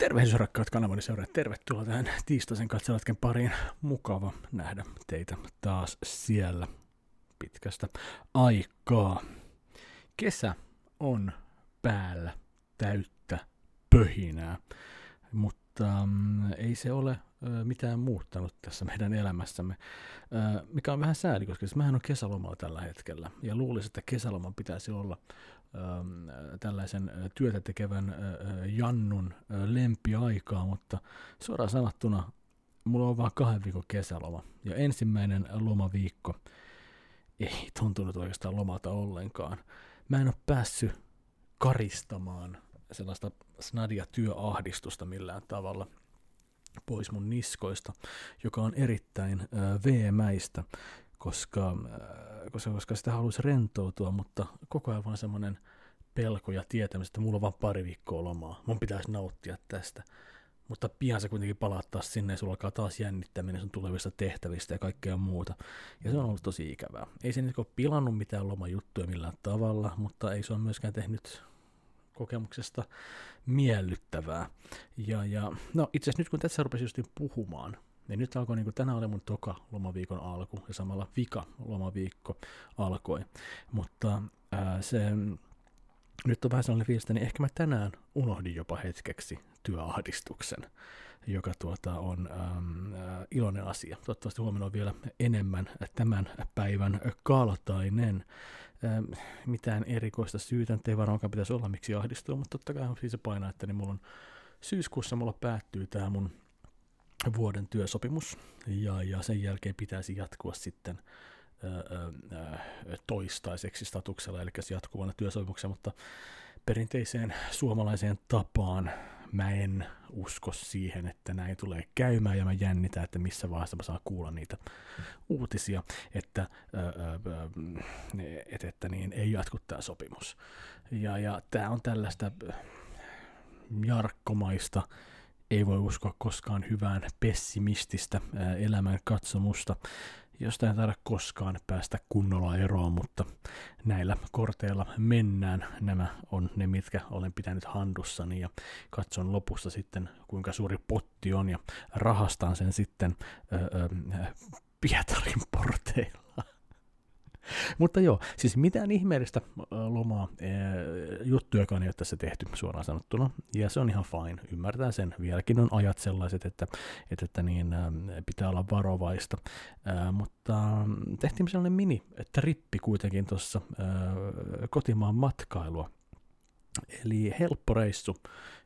Tervehdys rakkaat kanavani seuraajat, tervetuloa tähän tiistaisen katselatken pariin. Mukava nähdä teitä taas siellä pitkästä aikaa. Kesä on päällä täyttä pöhinää, mutta um, ei se ole mitään muuttanut tässä meidän elämässämme, mikä on vähän sääli, koska siis mähän on kesälomalla tällä hetkellä, ja luulisin, että kesäloman pitäisi olla tällaisen äh, työtä tekevän äh, äh, Jannun lempiaikaa, mutta suoraan sanottuna mulla on vain kahden viikon kesäloma. Ja ensimmäinen lomaviikko ei tuntunut oikeastaan lomalta ollenkaan. Mä en ole päässyt karistamaan sellaista snadia työahdistusta millään tavalla pois mun niskoista, joka on erittäin äh, veemäistä koska, äh, koska, koska sitä haluaisi rentoutua, mutta koko ajan vaan semmoinen pelko ja tietämys, että mulla on vaan pari viikkoa lomaa, mun pitäisi nauttia tästä. Mutta pian se kuitenkin palaa taas sinne ja sulla alkaa taas jännittäminen sun tulevista tehtävistä ja kaikkea muuta. Ja se on ollut tosi ikävää. Ei se nyt ole pilannut mitään lomajuttuja millään tavalla, mutta ei se ole myöskään tehnyt kokemuksesta miellyttävää. Ja, ja no itse asiassa nyt kun tässä rupesin just puhumaan, niin nyt alkoi, niin tänään oli mun toka lomaviikon alku ja samalla vika lomaviikko alkoi. Mutta ää, se, nyt on vähän sellainen fiilis, että niin ehkä mä tänään unohdin jopa hetkeksi työahdistuksen, joka tuota, on äm, ä, iloinen asia. Toivottavasti huomenna on vielä enemmän tämän päivän kaltainen. Äm, mitään erikoista syytä ei varmaankaan pitäisi olla, miksi ahdistuu, mutta totta kai on siis se paina, että niin mulla on syyskuussa mulla päättyy tämä mun vuoden työsopimus ja, ja sen jälkeen pitäisi jatkua sitten toistaiseksi statuksella, eli jatkuvana työsopimuksena, mutta perinteiseen suomalaiseen tapaan mä en usko siihen, että näin tulee käymään ja mä jännitän, että missä vaiheessa mä saan kuulla niitä uutisia, että, että, että niin, ei jatku tämä sopimus. Ja, ja tämä on tällaista jarkkomaista ei voi uskoa koskaan hyvään pessimististä elämän katsomusta, josta ei taida koskaan päästä kunnolla eroon, mutta näillä korteilla mennään. Nämä on ne, mitkä olen pitänyt handussani ja katson lopussa sitten, kuinka suuri potti on ja rahastan sen sitten öö, Pietarin porteilla. Mutta joo, siis mitään ihmeellistä lomaa juttujakaan ei ole tässä tehty suoraan sanottuna, ja se on ihan fine, ymmärtää sen. Vieläkin on ajat sellaiset, että, että, että niin, pitää olla varovaista, mutta tehtiin sellainen mini-trippi kuitenkin tuossa kotimaan matkailua, eli helppo reissu,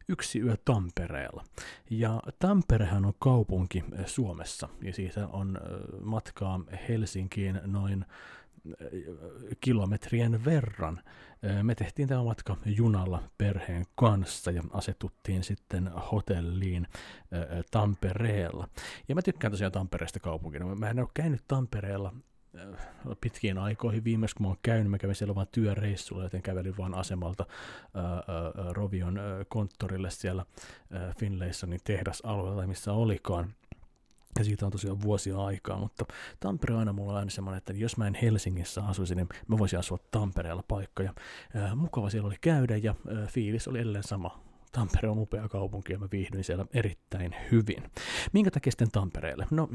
yksi yö Tampereella. Ja Tamperehan on kaupunki Suomessa, ja siitä on matkaa Helsinkiin noin kilometrien verran. Me tehtiin tämä matka junalla perheen kanssa ja asetuttiin sitten hotelliin Tampereella. Ja mä tykkään tosiaan Tampereesta kaupunkina. Mä en ole käynyt Tampereella pitkiin aikoihin. Viimeis kun mä oon käynyt, mä kävin siellä vaan työreissulla, joten kävelin vaan asemalta Rovion konttorille siellä Finlaysonin tehdasalueella, missä olikaan. Ja siitä on tosiaan vuosia aikaa, mutta Tampere on aina mulla aina semmoinen, että jos mä en Helsingissä asuisi, niin mä voisin asua Tampereella paikka. Ja, ää, mukava siellä oli käydä ja ää, fiilis oli edelleen sama. Tampere on upea kaupunki ja mä viihdyin siellä erittäin hyvin. Minkä takia sitten Tampereelle? No,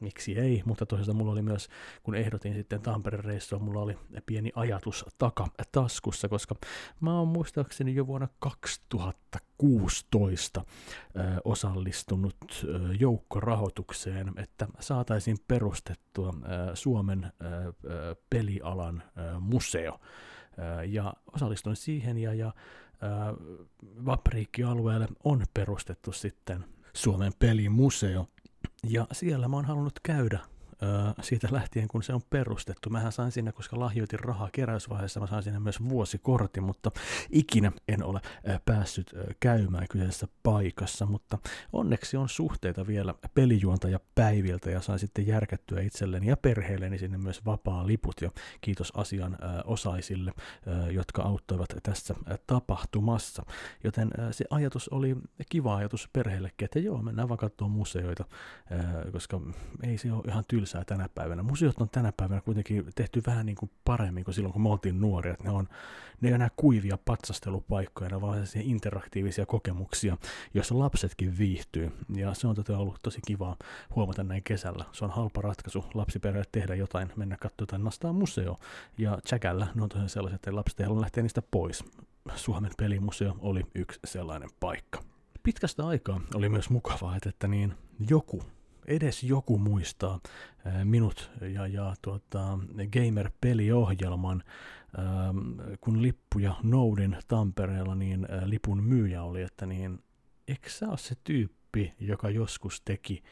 miksi ei, mutta toisaalta mulla oli myös, kun ehdotin sitten Tampereen reissua, mulla oli pieni ajatus takataskussa, koska mä oon muistaakseni jo vuonna 2016 ö, osallistunut ö, joukkorahoitukseen, että saataisiin perustettua ö, Suomen ö, pelialan ö, museo. Ö, ja osallistuin siihen ja, ja Vapriikki-alueelle on perustettu sitten Suomen pelimuseo, ja siellä mä oon halunnut käydä siitä lähtien, kun se on perustettu. Mähän sain sinne, koska lahjoitin rahaa keräysvaiheessa, mä sain sinne myös vuosikortin, mutta ikinä en ole päässyt käymään kyseisessä paikassa, mutta onneksi on suhteita vielä pelijuonta ja päiviltä ja sain sitten järkättyä itselleni ja perheelleni sinne myös vapaa liput ja kiitos asian osaisille, jotka auttoivat tässä tapahtumassa. Joten se ajatus oli kiva ajatus perheellekin, että joo, mennään vaan katsomaan museoita, koska ei se ole ihan tylsä tylsää tänä päivänä. Museot on tänä päivänä kuitenkin tehty vähän niin kuin paremmin kuin silloin, kun me oltiin nuoria. Ne on, ne on enää kuivia patsastelupaikkoja, ne vaan interaktiivisia kokemuksia, joissa lapsetkin viihtyy. Ja se on tota ollut tosi kiva huomata näin kesällä. Se on halpa ratkaisu lapsiperheelle tehdä jotain, mennä katsomaan nastaa museo. Ja Chagalla ne on tosiaan sellaiset, että lapset ei halua lähteä niistä pois. Suomen pelimuseo oli yksi sellainen paikka. Pitkästä aikaa oli myös mukavaa, että, että niin joku, edes joku muistaa minut ja, ja tuota, Gamer-peliohjelman, kun lippuja noudin Tampereella, niin lipun myyjä oli, että niin, eikö sä ole se tyyppi, joka joskus teki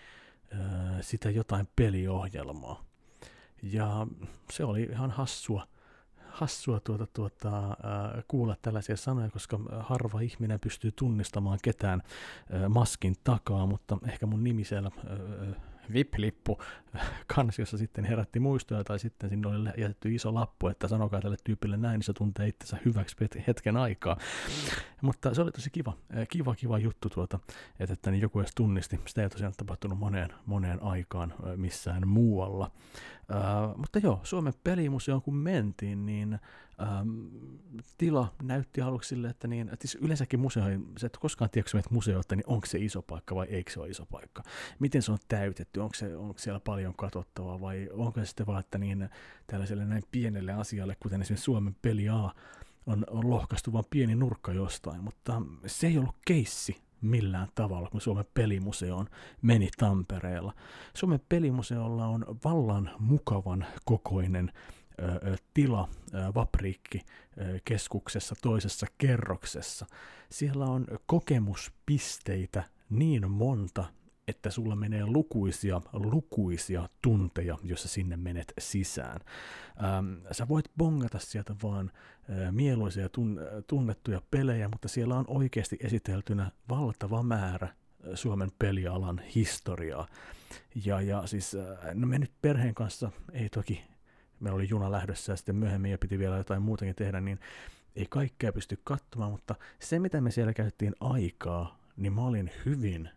sitä jotain peliohjelmaa? Ja se oli ihan hassua hassua tuota, tuota, äh, kuulla tällaisia sanoja, koska harva ihminen pystyy tunnistamaan ketään äh, maskin takaa, mutta ehkä mun nimi siellä äh, VIP-lippu kansiossa sitten herätti muistoja, tai sitten sinne oli jätetty iso lappu, että sanokaa tälle tyypille näin, niin se tuntee itsensä hyväksi hetken aikaa. Mutta se oli tosi kiva, kiva, kiva juttu tuota, että, että niin joku edes tunnisti. Sitä ei tosiaan tapahtunut moneen, moneen aikaan missään muualla. Uh, mutta joo, Suomen pelimuseoon kun mentiin, niin um, tila näytti aluksi sille, että, niin, että siis yleensäkin museoihin, sä et koskaan tiedä, kun museoita, niin onko se iso paikka vai eikö se ole iso paikka. Miten se on täytetty, onko, se, onko siellä paljon katsottavaa vai onko se sitten vaan, että niin, tällaiselle näin pienelle asialle, kuten esimerkiksi Suomen peli A, on, on lohkaistu vain pieni nurkka jostain, mutta se ei ollut keissi millään tavalla, kun Suomen pelimuseoon meni Tampereella. Suomen pelimuseolla on vallan mukavan kokoinen tila Vapriikki keskuksessa toisessa kerroksessa. Siellä on kokemuspisteitä niin monta, että sulla menee lukuisia, lukuisia tunteja, jos sä sinne menet sisään. Ähm, sä voit bongata sieltä vaan äh, mieluisia tun, tunnettuja pelejä, mutta siellä on oikeasti esiteltynä valtava määrä äh, Suomen pelialan historiaa. Ja, ja siis, äh, no me nyt perheen kanssa, ei toki, meillä oli juna lähdössä ja sitten myöhemmin ja piti vielä jotain muutakin tehdä, niin ei kaikkea pysty katsomaan, mutta se mitä me siellä käytettiin aikaa, niin mä olin hyvin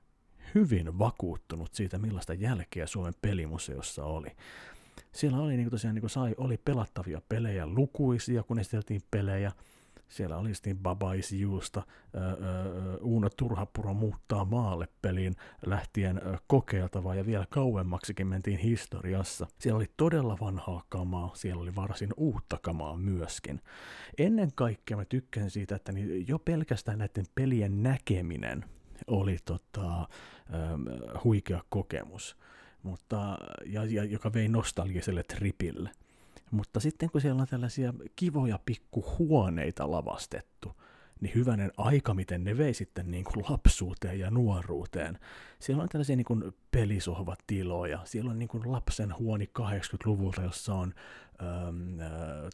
hyvin vakuuttunut siitä, millaista jälkeä Suomen pelimuseossa oli. Siellä oli niin tosiaan, niin kuin sai, oli pelattavia pelejä, lukuisia, kun esiteltiin pelejä. Siellä oli sitten Baba is Juusta, Uuno Turhapuro muuttaa maalle peliin lähtien kokeiltavaa ja vielä kauemmaksikin mentiin historiassa. Siellä oli todella vanhaa kamaa, siellä oli varsin uutta kamaa myöskin. Ennen kaikkea mä tykkäsin siitä, että niin jo pelkästään näiden pelien näkeminen oli tota, ähm, huikea kokemus, mutta, ja, ja, joka vei nostalgiselle tripille. Mutta sitten kun siellä on tällaisia kivoja pikkuhuoneita lavastettu, niin hyvänen aika, miten ne vei sitten niin kuin lapsuuteen ja nuoruuteen. Siellä on tällaisia niin kuin pelisohvatiloja, siellä on niin kuin lapsen huoni 80-luvulta, jossa on ähm, äh,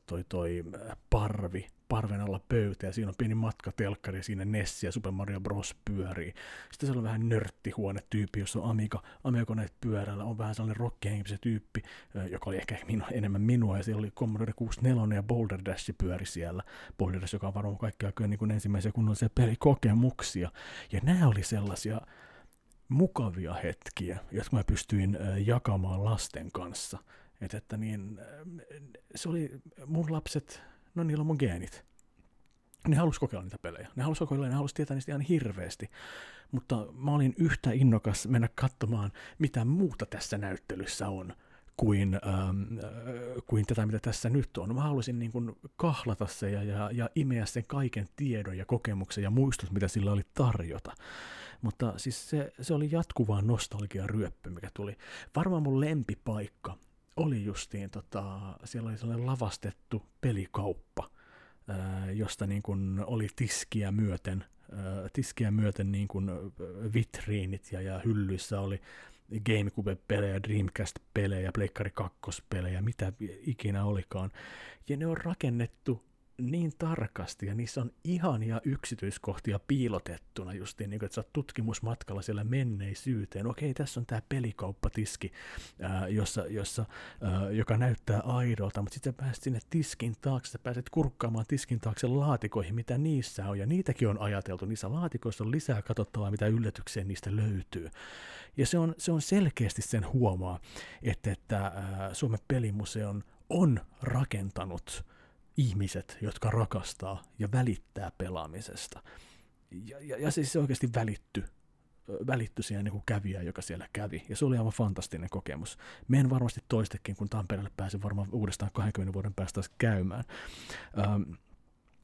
toi, toi parvi, parven alla pöytä ja siinä on pieni matkatelkkari ja siinä Nessi ja Super Mario Bros. pyörii. Sitten siellä on vähän nörttihuone tyyppi, jossa on Amiga, amiga pyörällä, on vähän sellainen rockihenkinen tyyppi, joka oli ehkä minu, enemmän minua ja siellä oli Commodore 64 ja Boulder Dash pyöri siellä. Boulder Dash, joka on varmaan kaikki aikojen niin ensimmäisiä kunnollisia pelikokemuksia. Ja nämä oli sellaisia mukavia hetkiä, jotka mä pystyin jakamaan lasten kanssa. Et, että niin, se oli mun lapset no niillä on mun geenit. Ne halusi kokeilla niitä pelejä. Ne halusi kokeilla ne halusi tietää niistä ihan hirveästi. Mutta mä olin yhtä innokas mennä katsomaan, mitä muuta tässä näyttelyssä on, kuin, ähm, äh, kuin tätä, mitä tässä nyt on. Mä haluaisin niin kuin kahlata se ja, ja, ja imeä sen kaiken tiedon ja kokemuksen ja muistut, mitä sillä oli tarjota. Mutta siis se, se oli jatkuvaa nostalgia ryöppy, mikä tuli. Varmaan mun lempipaikka oli justiin, tota, siellä oli sellainen lavastettu pelikauppa, ää, josta niin kuin oli tiskiä myöten, ää, tiskiä myöten niin kuin vitriinit ja, ja hyllyissä oli GameCube-pelejä, Dreamcast-pelejä, Pleikkari 2-pelejä, mitä ikinä olikaan. Ja ne on rakennettu niin tarkasti ja niissä on ihania yksityiskohtia piilotettuna justiin, niin kuin, että sä oot tutkimusmatkalla siellä menneisyyteen. Okei, tässä on tämä pelikauppatiski, ää, jossa, jossa, ää, joka näyttää aidolta, mutta sitten sä pääset sinne tiskin taakse, sä pääset kurkkaamaan tiskin taakse laatikoihin, mitä niissä on, ja niitäkin on ajateltu. Niissä laatikoissa on lisää katsottavaa, mitä yllätyksiä niistä löytyy. Ja se on, se on selkeästi sen huomaa, että, että ää, Suomen pelimuseon on rakentanut ihmiset, jotka rakastaa ja välittää pelaamisesta. Ja, ja, ja siis se oikeasti välitty, välitty siihen niin kävijä, joka siellä kävi. Ja se oli aivan fantastinen kokemus. Menen varmasti toistekin, kun Tampereelle pääsin varmaan uudestaan 20 vuoden päästä käymään. Ähm,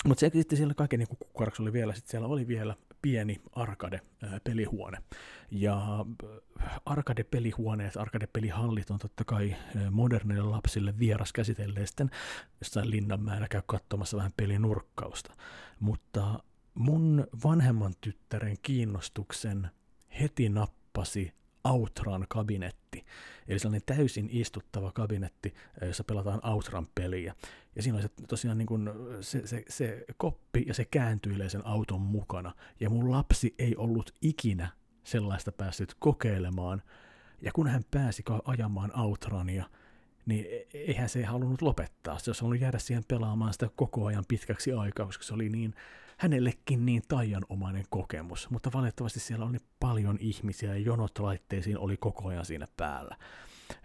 mutta se sitten siellä kaiken niin kukkaraksi oli vielä, sitten siellä oli vielä pieni arcade-pelihuone. Ja arcade-pelihuoneet, arcade-pelihallit on totta kai modernille lapsille vieras käsitelleen sitten jossain Linnanmäellä käy katsomassa vähän pelinurkkausta. Mutta mun vanhemman tyttären kiinnostuksen heti nappasi Outran kabinetti. Eli sellainen täysin istuttava kabinetti, jossa pelataan Outran peliä. Ja siinä oli se, tosiaan niin kuin se, se, se koppi ja se kääntyilee sen auton mukana. Ja mun lapsi ei ollut ikinä sellaista päässyt kokeilemaan. Ja kun hän pääsi ajamaan Outrania, niin e-, eihän se halunnut lopettaa. Se olisi halunnut jäädä siihen pelaamaan sitä koko ajan pitkäksi aikaa, koska se oli niin hänellekin niin taianomainen kokemus. Mutta valitettavasti siellä oli paljon ihmisiä ja jonot laitteisiin oli koko ajan siinä päällä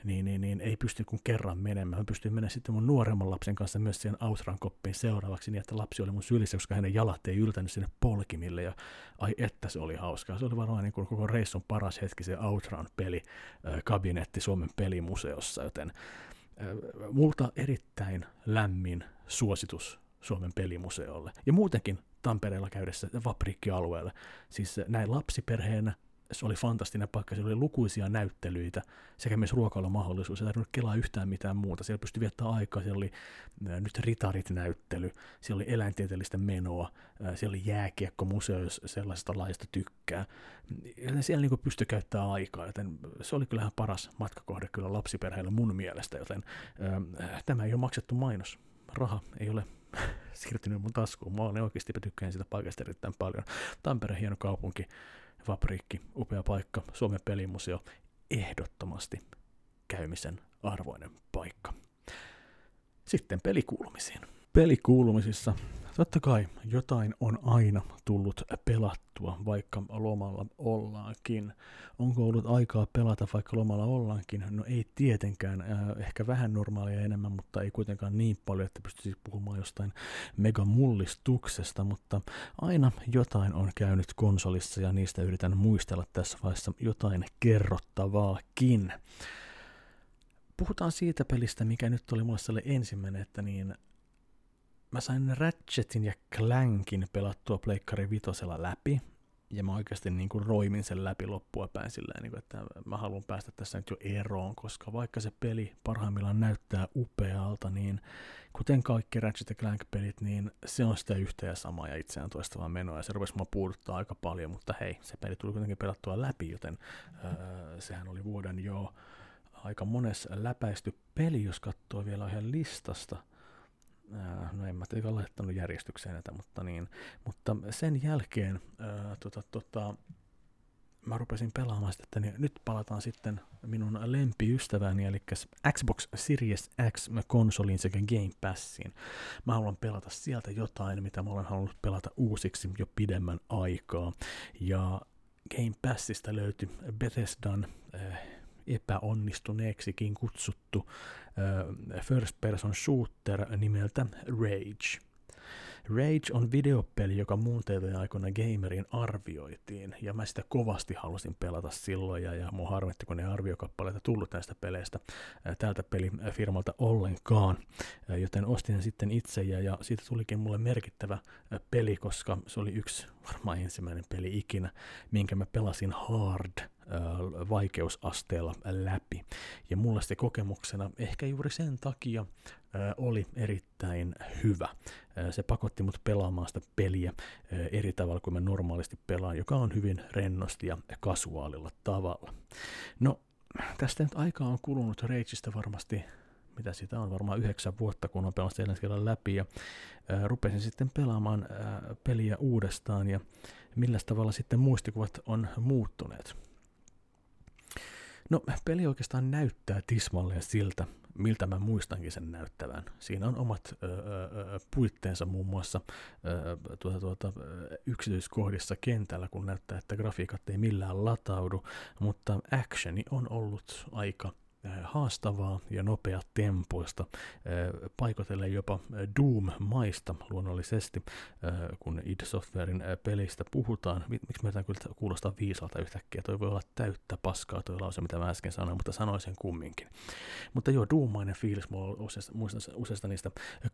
niin, niin, niin ei pysty kuin kerran menemään. Mä pystyin menemään sitten mun nuoremman lapsen kanssa myös siihen Outran koppiin seuraavaksi, niin että lapsi oli mun sylissä, koska hänen jalat ei yltänyt sinne polkimille, ja ai että se oli hauskaa. Se oli varmaan niin kuin koko reissun paras hetki se Outran peli, kabinetti Suomen pelimuseossa, joten multa erittäin lämmin suositus Suomen pelimuseolle. Ja muutenkin Tampereella käydessä Vaprikki-alueelle. Siis näin lapsiperheenä se oli fantastinen paikka, siellä oli lukuisia näyttelyitä sekä myös ruokailumahdollisuus, ei tarvinnut kelaa yhtään mitään muuta. Siellä pystyi viettämään aikaa, siellä oli nyt Ritarit-näyttely, siellä oli eläintieteellistä menoa, siellä oli jääkiekkomuseo, jos sellaisesta laista tykkää. Ja siellä niin pystyi käyttämään aikaa, joten se oli kyllähän paras matkakohde kyllä lapsiperheille mun mielestä, joten äh, tämä ei ole maksettu mainos. Raha ei ole siirtynyt mun taskuun. Mä olen oikeasti tykkään sitä paikasta erittäin paljon. Tampere hieno kaupunki, Fabriikki, upea paikka, Suomen pelimuseo, ehdottomasti käymisen arvoinen paikka. Sitten pelikuulumisiin. Pelikuulumisissa totta kai jotain on aina tullut pelattua, vaikka lomalla ollaankin. Onko ollut aikaa pelata, vaikka lomalla ollaankin? No ei tietenkään, äh, ehkä vähän normaalia enemmän, mutta ei kuitenkaan niin paljon, että pystyisi puhumaan jostain megamullistuksesta, mutta aina jotain on käynyt konsolissa ja niistä yritän muistella tässä vaiheessa jotain kerrottavaakin. Puhutaan siitä pelistä, mikä nyt oli mulle ensimmäinen, että niin mä sain Ratchetin ja Clankin pelattua Pleikkari vitosella läpi, ja mä oikeasti niin kuin roimin sen läpi loppua päin silleen, niin että mä haluan päästä tässä nyt jo eroon, koska vaikka se peli parhaimmillaan näyttää upealta, niin kuten kaikki Ratchet Clank-pelit, niin se on sitä yhtä ja samaa ja itseään toistavaa menoa, ja se rupesi mua puuduttaa aika paljon, mutta hei, se peli tuli kuitenkin pelattua läpi, joten öö, sehän oli vuoden jo aika monessa läpäisty peli, jos katsoo vielä ihan listasta – no en mä tietenkään laittanut järjestykseen näitä, mutta, niin, mutta sen jälkeen ää, tota, tota, mä rupesin pelaamaan sitä, että niin nyt palataan sitten minun lempiystäväni, eli Xbox Series X-konsoliin sekä Game Passiin. Mä haluan pelata sieltä jotain, mitä mä olen halunnut pelata uusiksi jo pidemmän aikaa. Ja Game Passista löytyi Bethesdan äh, epäonnistuneeksikin kutsuttu first person shooter nimeltä Rage. Rage on videopeli, joka muun TV-aikoina gamerin arvioitiin, ja mä sitä kovasti halusin pelata silloin, ja, ja mun harmitti, kun ne arviokappaleita tullut näistä peleistä tältä pelifirmalta ollenkaan, joten ostin sitten itse, ja, ja siitä tulikin mulle merkittävä peli, koska se oli yksi varmaan ensimmäinen peli ikinä, minkä mä pelasin hard vaikeusasteella läpi. Ja mulle se kokemuksena ehkä juuri sen takia oli erittäin hyvä. Se pakotti mut pelaamaan sitä peliä eri tavalla kuin mä normaalisti pelaan, joka on hyvin rennosti ja kasuaalilla tavalla. No, tästä nyt aikaa on kulunut Rageista varmasti mitä sitä on, varmaan yhdeksän vuotta, kun on pelannut ensi kerran läpi, ja ää, rupesin sitten pelaamaan ää, peliä uudestaan, ja millä tavalla sitten muistikuvat on muuttuneet. No, peli oikeastaan näyttää tismalleen siltä, miltä mä muistankin sen näyttävän. Siinä on omat ö, ö, puitteensa muun muassa ö, tuota, tuota, yksityiskohdissa kentällä, kun näyttää, että grafiikat ei millään lataudu, mutta actioni on ollut aika haastavaa ja nopea tempoista, paikotellen jopa Doom-maista luonnollisesti, kun id Softwarein pelistä puhutaan. Miksi meidän kyllä kuulostaa viisalta yhtäkkiä? Toi voi olla täyttä paskaa toi lause, mitä mä äsken sanoin, mutta sanoin sen kumminkin. Mutta joo, Doom-mainen fiilis mulla on useasta, useasta niistä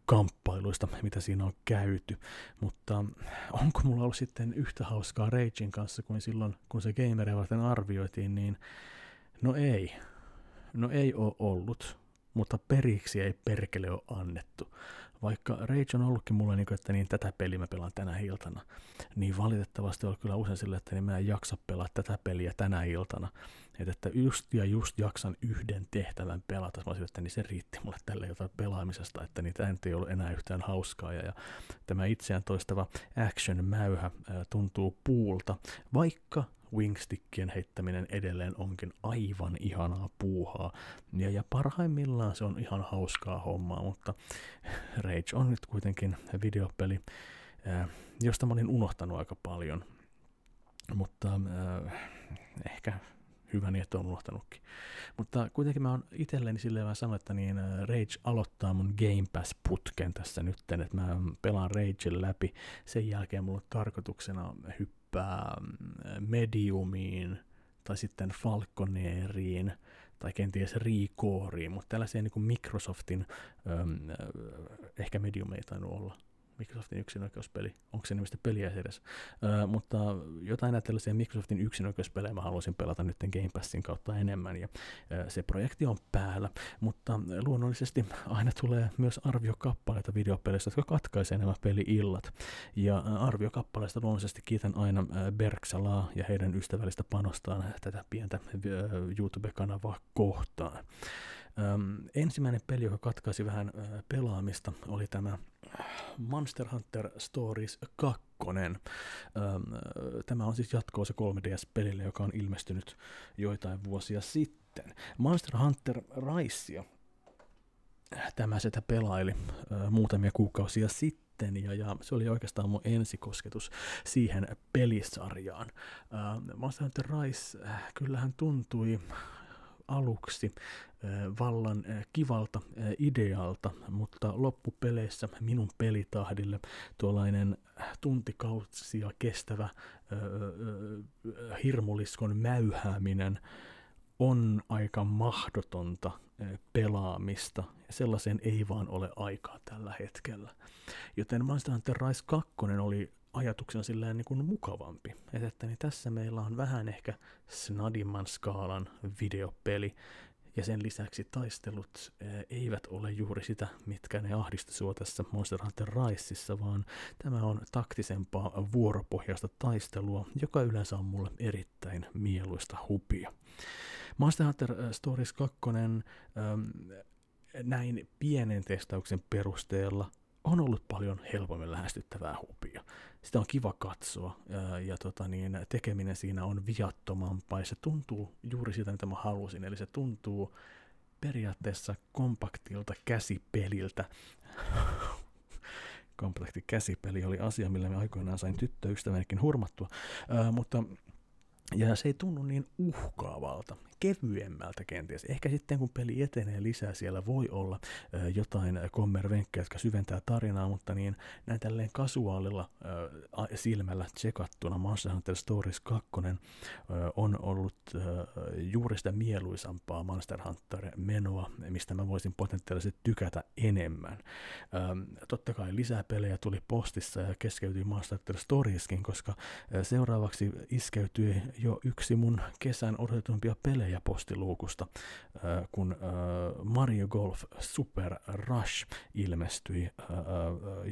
kamppailuista, mitä siinä on käyty. Mutta onko mulla ollut sitten yhtä hauskaa Ragein kanssa kuin silloin, kun se gameria varten arvioitiin, niin no ei No ei ole ollut, mutta periksi ei perkele ole annettu. Vaikka Rage on ollutkin mulle niin kuin, että niin tätä peliä mä pelaan tänä iltana, niin valitettavasti on kyllä usein sillä, että niin mä en jaksa pelaa tätä peliä tänä iltana. Että, että just ja just jaksan yhden tehtävän pelata. Mä olisin, että niin se riitti mulle tälle jotain pelaamisesta, että niin tämä ei ollut enää yhtään hauskaa. Ja, ja tämä itseään toistava action-mäyhä ää, tuntuu puulta, vaikka wingstickien heittäminen edelleen onkin aivan ihanaa puuhaa. Ja, ja parhaimmillaan se on ihan hauskaa hommaa, mutta Rage on nyt kuitenkin videopeli, äh, josta mä olin unohtanut aika paljon. Mutta äh, ehkä hyvä niin, että on unohtanutkin. Mutta kuitenkin mä oon itselleni silleen vähän sanoa, että niin äh, Rage aloittaa mun Game Pass-putken tässä nytten, että mä pelaan Rage läpi. Sen jälkeen mulla on tarkoituksena hyppää hyppää mm, mediumiin tai sitten Falconeriin tai kenties Recooriin, mutta tällaisia niin kuin Microsoftin, ähm, ehkä medium ei tainnut olla, Microsoftin yksinoikeuspeli. Onko se nimistä peliä edes? Ö, mutta jotain näitä tällaisia Microsoftin yksinoikeuspelejä mä haluaisin pelata nyt Game Passin kautta enemmän, ja ö, se projekti on päällä, mutta luonnollisesti aina tulee myös arviokappaleita videopeleistä, jotka katkaisee nämä peli-illat. Ja arviokappaleista luonnollisesti kiitän aina Berksalaa ja heidän ystävällistä panostaan tätä pientä YouTube-kanavaa kohtaan. Öm, ensimmäinen peli, joka katkaisi vähän pelaamista, oli tämä Monster Hunter Stories 2. Öm, tämä on siis jatkoo se 3DS-pelille, joka on ilmestynyt joitain vuosia sitten. Monster Hunter Rise tämä sitä pelaili muutamia kuukausia sitten, ja, ja se oli oikeastaan mun ensikosketus siihen pelisarjaan. Ö, Monster Hunter Rise, äh, kyllähän tuntui aluksi vallan kivalta idealta, mutta loppupeleissä minun pelitahdille tuollainen tuntikautsia kestävä hirmuliskon mäyhääminen on aika mahdotonta pelaamista, ja sellaisen ei vaan ole aikaa tällä hetkellä. Joten Monster Hunter Rise 2 oli ajatuksena silleen niin kuin mukavampi. Et että niin tässä meillä on vähän ehkä snadimman skaalan videopeli, ja sen lisäksi taistelut ää, eivät ole juuri sitä, mitkä ne ahdisti sua tässä Monster Hunter Riseissa, vaan tämä on taktisempaa vuoropohjaista taistelua, joka yleensä on mulle erittäin mieluista hupia. Monster Hunter Stories 2 ähm, näin pienen testauksen perusteella on ollut paljon helpommin lähestyttävää hupia. Sitä on kiva katsoa ja, ja tota niin, tekeminen siinä on viattomampaa ja se tuntuu juuri sitä, mitä mä halusin. Eli se tuntuu periaatteessa kompaktilta käsipeliltä. Kompakti käsipeli oli asia, millä me aikoinaan sain tyttöystävänikin hurmattua, uh, mutta ja se ei tunnu niin uhkaavalta kevyemmältä kenties. Ehkä sitten kun peli etenee lisää, siellä voi olla ö, jotain kommervenkkejä, jotka syventää tarinaa, mutta niin näin tälleen kasuaalilla ö, silmällä tsekattuna Monster Hunter Stories 2 ö, on ollut ö, juuri sitä mieluisampaa Monster Hunter-menoa, mistä mä voisin potentiaalisesti tykätä enemmän. Ö, totta kai lisää pelejä tuli postissa ja keskeytyi Monster Hunter Storieskin, koska seuraavaksi iskeytyi jo yksi mun kesän odotetumpia pelejä, ja postiluukusta, kun Mario Golf Super Rush ilmestyi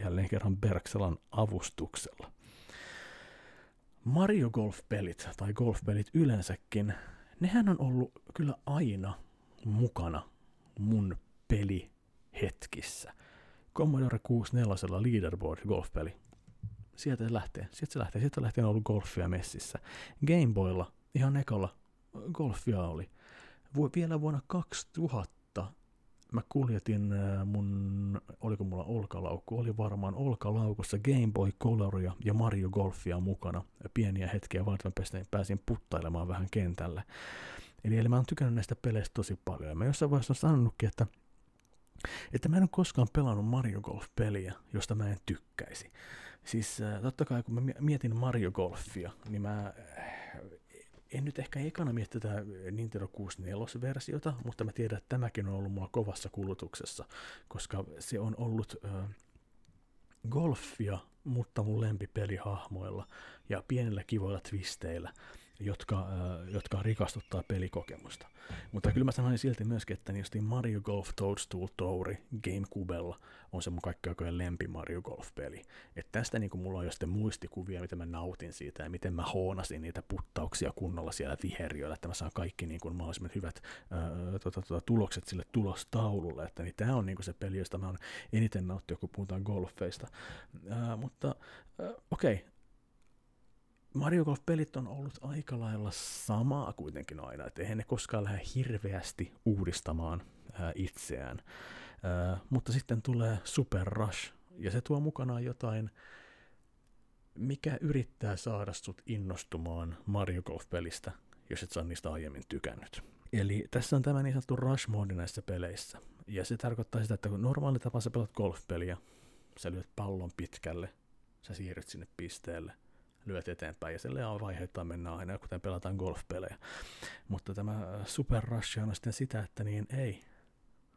jälleen kerran Berkselan avustuksella. Mario Golf-pelit tai golfpelit yleensäkin, nehän on ollut kyllä aina mukana mun pelihetkissä. Commodore 64 Leaderboard golfpeli. Sieltä se lähtee. Sieltä se lähtee. Sieltä lähtee ollut golfia messissä. Gameboylla ihan ekalla golfia oli. Vu- vielä vuonna 2000 mä kuljetin mun, oliko mulla olkalaukku, oli varmaan olkalaukussa Game Boy Coloria ja Mario Golfia mukana. Pieniä hetkiä mä pääsin, puttailemaan vähän kentällä. Eli, eli mä oon tykännyt näistä peleistä tosi paljon. Ja mä jossain vaiheessa on sanonutkin, että, että mä en ole koskaan pelannut Mario Golf-peliä, josta mä en tykkäisi. Siis totta kai kun mä mietin Mario Golfia, niin mä en nyt ehkä ekana miettiä tätä Nintendo 64-versiota, mutta mä tiedän, että tämäkin on ollut mulla kovassa kulutuksessa, koska se on ollut äh, golfia, mutta mun lempipelihahmoilla ja pienillä kivoilla twisteillä jotka, äh, jotka rikastuttaa pelikokemusta. Mutta kyllä mä sanoin silti myöskin, että niin Mario Golf Toadstool Touri Gamecubella on se mun kaikkein lempi Mario Golf-peli. Et tästä niin mulla on jo sitten muistikuvia, miten mä nautin siitä ja miten mä hoonasin niitä puttauksia kunnolla siellä viheriöllä, että mä saan kaikki niin kuin mahdollisimman hyvät ää, tota, tota, tulokset sille tulostaululle. Että niin tämä on niin kuin se peli, josta mä oon eniten nauttinut, kun puhutaan golfeista. Ää, mutta okei, okay, Mario Golf-pelit on ollut aika lailla samaa kuitenkin aina, että eihän ne koskaan lähde hirveästi uudistamaan ää, itseään. Ää, mutta sitten tulee Super Rush, ja se tuo mukanaan jotain, mikä yrittää saada sut innostumaan Mario Golf-pelistä, jos et saa niistä aiemmin tykännyt. Eli tässä on tämä niin sanottu rush mode näissä peleissä. Ja se tarkoittaa sitä, että kun normaali tapa sä pelat golfpeliä, sä lyöt pallon pitkälle, sä siirryt sinne pisteelle – lyöt eteenpäin, ja sille on vaiheittain mennä aina, kuten pelataan golfpelejä. Mutta tämä Super Rush on sitten sitä, että niin ei,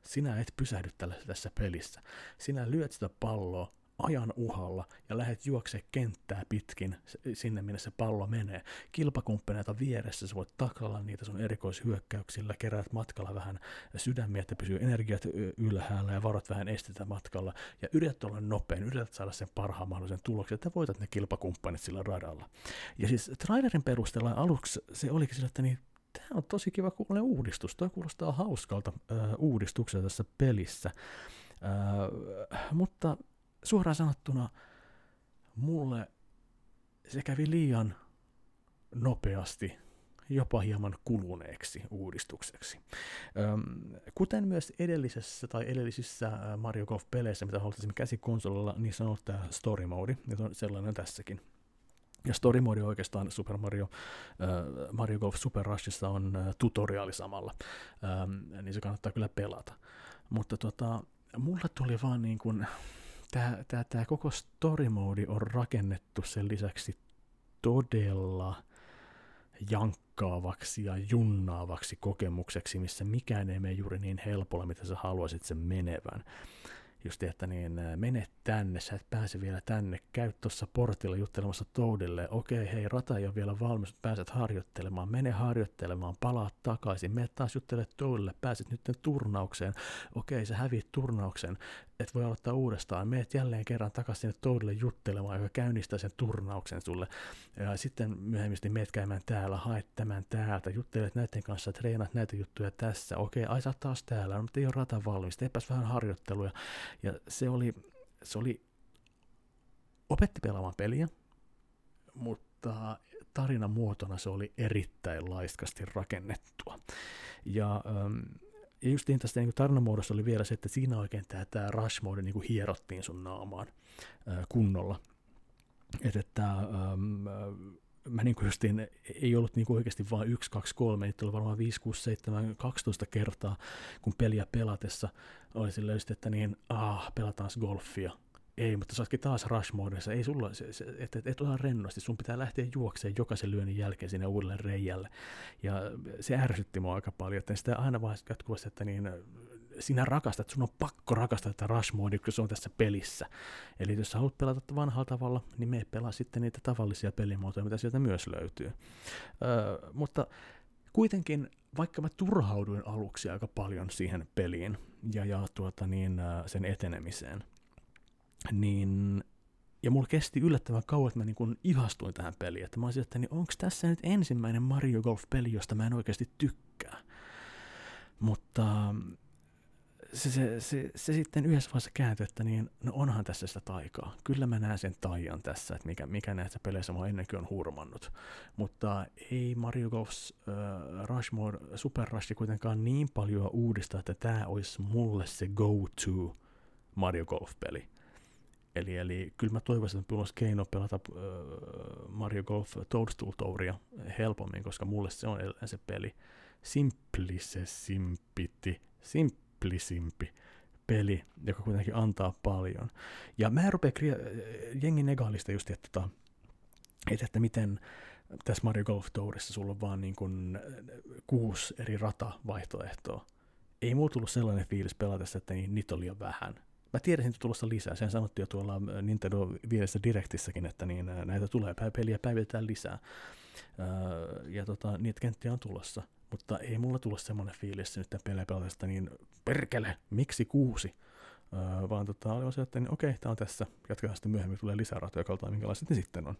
sinä et pysähdy tällä, tässä pelissä. Sinä lyöt sitä palloa, ajan uhalla ja lähdet juokse kenttää pitkin sinne, minne se pallo menee. Kilpakumppaneita vieressä, sä voit taklalla niitä sun erikoishyökkäyksillä, keräät matkalla vähän sydämiä, että pysyy energiat ylhäällä ja varot vähän estetä matkalla. Ja yrität olla nopein, yrität saada sen parhaan mahdollisen tuloksen, että voitat ne kilpakumppanit sillä radalla. Ja siis trailerin perusteella aluksi se olikin sillä, että niin tämä on tosi kiva kuulonen uudistus. Tuo kuulostaa hauskalta uudistukselta tässä pelissä. Äh, mutta suoraan sanottuna mulle se kävi liian nopeasti, jopa hieman kuluneeksi uudistukseksi. Öm, kuten myös edellisessä tai edellisissä Mario Golf-peleissä, mitä holtasimme käsikonsolilla, niin on ollut tämä story mode, ja on sellainen tässäkin. Ja story mode oikeastaan Super Mario, äh, Mario Golf Super Rushissa on äh, tutoriaali samalla, ähm, niin se kannattaa kyllä pelata. Mutta tota, mulla tuli vaan niin kuin, tämä, tämä, tämä koko story mode on rakennettu sen lisäksi todella jankkaavaksi ja junnaavaksi kokemukseksi, missä mikään ei mene juuri niin helpolla, mitä sä haluaisit sen menevän. Just että niin mene tänne, sä et pääse vielä tänne, käy tuossa portilla juttelemassa Toadille, okei hei rata ei ole vielä valmis, pääset harjoittelemaan, mene harjoittelemaan, palaa takaisin, mene taas juttele Toadille, pääset nyt turnaukseen, okei sä häviit turnauksen, et voi aloittaa uudestaan, meet jälleen kerran takaisin sinne Toadille juttelemaan, joka käynnistää sen turnauksen sulle, ja sitten myöhemmin meet käymään täällä, haet tämän täältä, juttelet näiden kanssa, treenat näitä juttuja tässä, okei, ai sä taas täällä, no, mutta ei ole rata valmis, teepäs vähän harjoitteluja, ja se oli, se oli, opetti pelaamaan peliä, mutta tarinan muotona se oli erittäin laiskasti rakennettua. Ja, ähm, justiin tästä niin tarinamuodossa oli vielä se, että siinä oikein tämä, tämä rush mode niin hierottiin sun naamaan äh, kunnolla. Että, että ähm, mä niin justiin, ei ollut niin oikeasti vain 1, 2, 3, niitä oli varmaan 5, 6, 7, 12 kertaa, kun peliä pelatessa oli just, että niin, ah, pelataan golfia. Ei, mutta sä taas rush. Ei sulla, se, se, et, et, et ota rennosti, sun pitää lähteä juokseen jokaisen lyönnin jälkeen sinne uudelle reijälle. Ja se ärsytti mua aika paljon, että sitä aina vaan jatkuvasti, että niin, sinä rakastat, sun on pakko rakastaa tätä rush mode, kun se on tässä pelissä. Eli jos sä haluat pelata vanhalla tavalla, niin me pelaa sitten niitä tavallisia pelimuotoja, mitä sieltä myös löytyy. Öö, mutta kuitenkin, vaikka mä turhauduin aluksi aika paljon siihen peliin ja, ja tuota niin, sen etenemiseen, niin ja mulla kesti yllättävän kauan, että mä niin kun ihastuin tähän peliin. Että mä olisin, että niin onko tässä nyt ensimmäinen Mario Golf-peli, josta mä en oikeasti tykkää. Mutta se, se, se, se sitten yhdessä vaiheessa kääntyi, että niin, no onhan tässä sitä taikaa. Kyllä mä näen sen taian tässä, että mikä, mikä näissä peleissä mua ennenkin on hurmannut. Mutta ei Mario Golfs uh, Rushmore Super Rush kuitenkaan niin paljon uudista, että tämä olisi mulle se go-to Mario Golf-peli. Eli, eli kyllä mä toivoisin, että mulla keino pelata uh, Mario Golf Toadstool Touria helpommin, koska mulle se on se peli. Simplice simpiti, simplisimpi peli, joka kuitenkin antaa paljon. Ja mä rupean kri- jengi negaalista just, että, tota, että, että miten tässä Mario Golf Tourissa sulla on vaan niin kuin kuusi eri ratavaihtoehtoa. Ei mulla tullut sellainen fiilis pelatessa, että niitä oli liian vähän Mä tiedesin, että tulossa lisää. Sen sanottiin jo tuolla äh, Nintendo 5 Directissäkin, että niin, äh, näitä tulee peliä päivitetään lisää. Äh, ja tota, niitä kenttiä on tulossa. Mutta ei mulla tullut semmoinen fiilis nyt pelejä pelatesta, niin perkele, miksi kuusi? vaan tota, oli se, että niin, okei, tämä on tässä, jatketaan sitten myöhemmin, tulee lisää ratoja, kaltaan minkälaiset ne sitten on.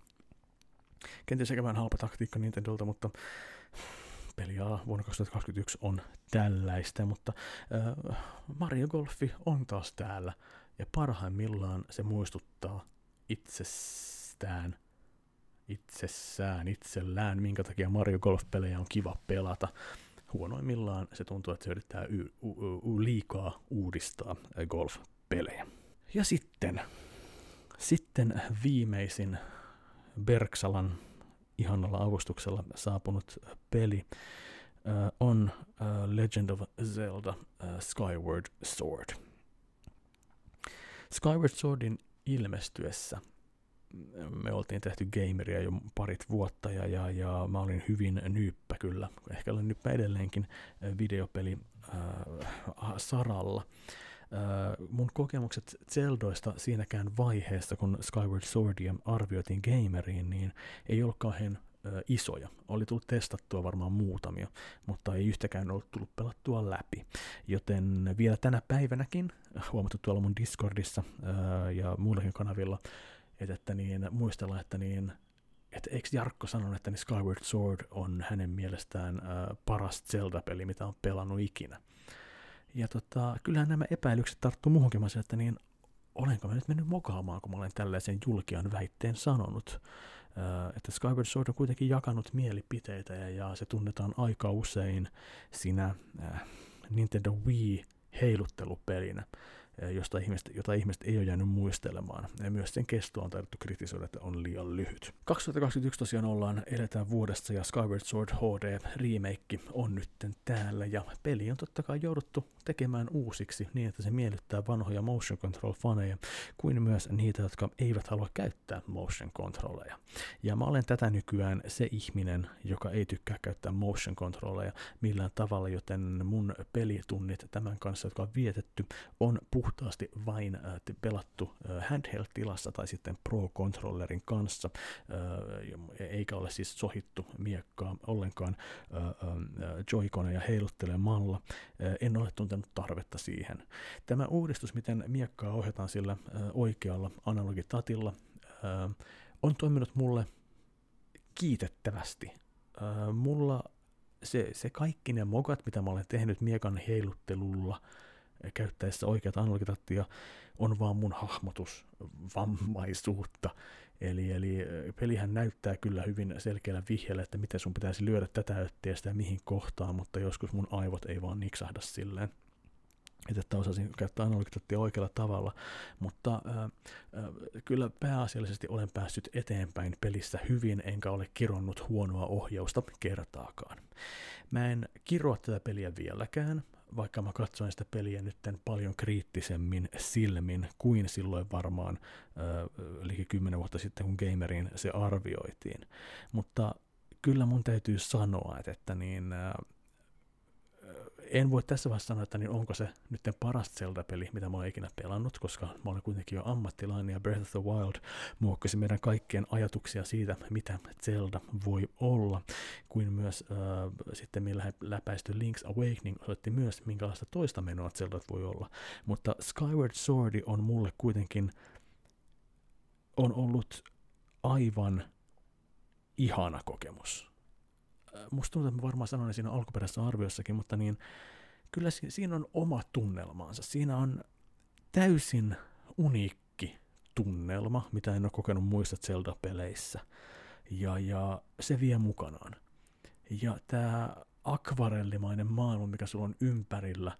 Kenties sekä vähän halpa taktiikka Nintendolta, mutta peliala vuonna 2021 on tällaista, mutta äh, Mario Golfi on taas täällä ja parhaimmillaan se muistuttaa itsestään, itsessään, itsellään, minkä takia Mario Golf-pelejä on kiva pelata. Huonoimmillaan se tuntuu, että se yrittää y- liikaa uudistaa golf-pelejä. Ja sitten, sitten viimeisin Berksalan ihanalla avustuksella saapunut peli uh, on uh, Legend of Zelda Skyward Sword. Skyward Swordin ilmestyessä me oltiin tehty gameria jo parit vuotta ja, ja, ja mä olin hyvin nyyppä kyllä, ehkä olen nyyppä edelleenkin videopeli äh, saralla. Äh, mun kokemukset Zeldoista siinäkään vaiheessa, kun Skyward Swordia arvioitiin gameriin, niin ei ollut kauhean äh, isoja. Oli tullut testattua varmaan muutamia, mutta ei yhtäkään ollut tullut pelattua läpi. Joten vielä tänä päivänäkin, huomattu tuolla mun Discordissa äh, ja muillakin kanavilla, että, että niin, muistellaan, että niin, että eikö Jarkko sanonut, että niin Skyward Sword on hänen mielestään äh, paras Zelda-peli, mitä on pelannut ikinä. Ja tota, kyllähän nämä epäilykset tarttuu muuhunkin, mä että niin, olenko mä nyt mennyt mokaamaan, kun mä olen tällaisen julkian väitteen sanonut. Äh, että Skyward Sword on kuitenkin jakanut mielipiteitä ja, ja se tunnetaan aika usein siinä äh, Nintendo Wii heiluttelupelinä. Josta ihmiset, jota ihmiset ei ole jäänyt muistelemaan. Ja myös sen kestoa on taidettu kritisoida, että on liian lyhyt. 2021 tosiaan ollaan, eletään vuodessa ja Skyward Sword HD remake on nyt täällä ja peli on totta kai jouduttu tekemään uusiksi niin, että se miellyttää vanhoja motion control faneja kuin myös niitä, jotka eivät halua käyttää motion controlleja. Ja mä olen tätä nykyään se ihminen, joka ei tykkää käyttää motion controlleja millään tavalla, joten mun pelitunnit tämän kanssa, jotka on vietetty, on puhtaasti puhtaasti vain äh, pelattu äh, handheld-tilassa tai sitten Pro-controllerin kanssa, äh, eikä ole siis sohittu miekkaa ollenkaan joyconeja heiluttelemalla. En ole tuntenut tarvetta siihen. Tämä uudistus, miten miekkaa ohjataan sillä oikealla analogitatilla, on toiminut mulle kiitettävästi. Mulla se, se kaikki ne mokat, mitä mä olen tehnyt miekan heiluttelulla, käyttäessä oikeat analogitattia on vaan mun hahmotus vammaisuutta. Eli, eli pelihän näyttää kyllä hyvin selkeällä vihjellä, että miten sun pitäisi lyödä tätä öttiästä ja mihin kohtaan, mutta joskus mun aivot ei vaan niksahda silleen että osasin käyttää analogitattia oikealla tavalla, mutta äh, äh, kyllä pääasiallisesti olen päässyt eteenpäin pelissä hyvin, enkä ole kironnut huonoa ohjausta kertaakaan. Mä en kiroa tätä peliä vieläkään, vaikka mä katsoin sitä peliä nyt paljon kriittisemmin silmin kuin silloin varmaan äh, liki kymmenen vuotta sitten, kun Gamerin se arvioitiin. Mutta kyllä mun täytyy sanoa, että, että niin, äh, en voi tässä vaiheessa sanoa, että niin onko se nyt paras Zelda-peli, mitä mä oon ikinä pelannut, koska mä olen kuitenkin jo ammattilainen ja Breath of the Wild muokkasi meidän kaikkien ajatuksia siitä, mitä Zelda voi olla, kuin myös äh, sitten millä läpäisty Link's Awakening osoitti myös, minkälaista toista menoa Zelda voi olla. Mutta Skyward Sword on mulle kuitenkin on ollut aivan ihana kokemus musta tuntuu, että mä varmaan sanoin siinä alkuperäisessä arviossakin, mutta niin kyllä siinä on oma tunnelmaansa. Siinä on täysin uniikki tunnelma, mitä en ole kokenut muista Zelda-peleissä. Ja, ja se vie mukanaan. Ja tämä akvarellimainen maailma, mikä sulla on ympärillä,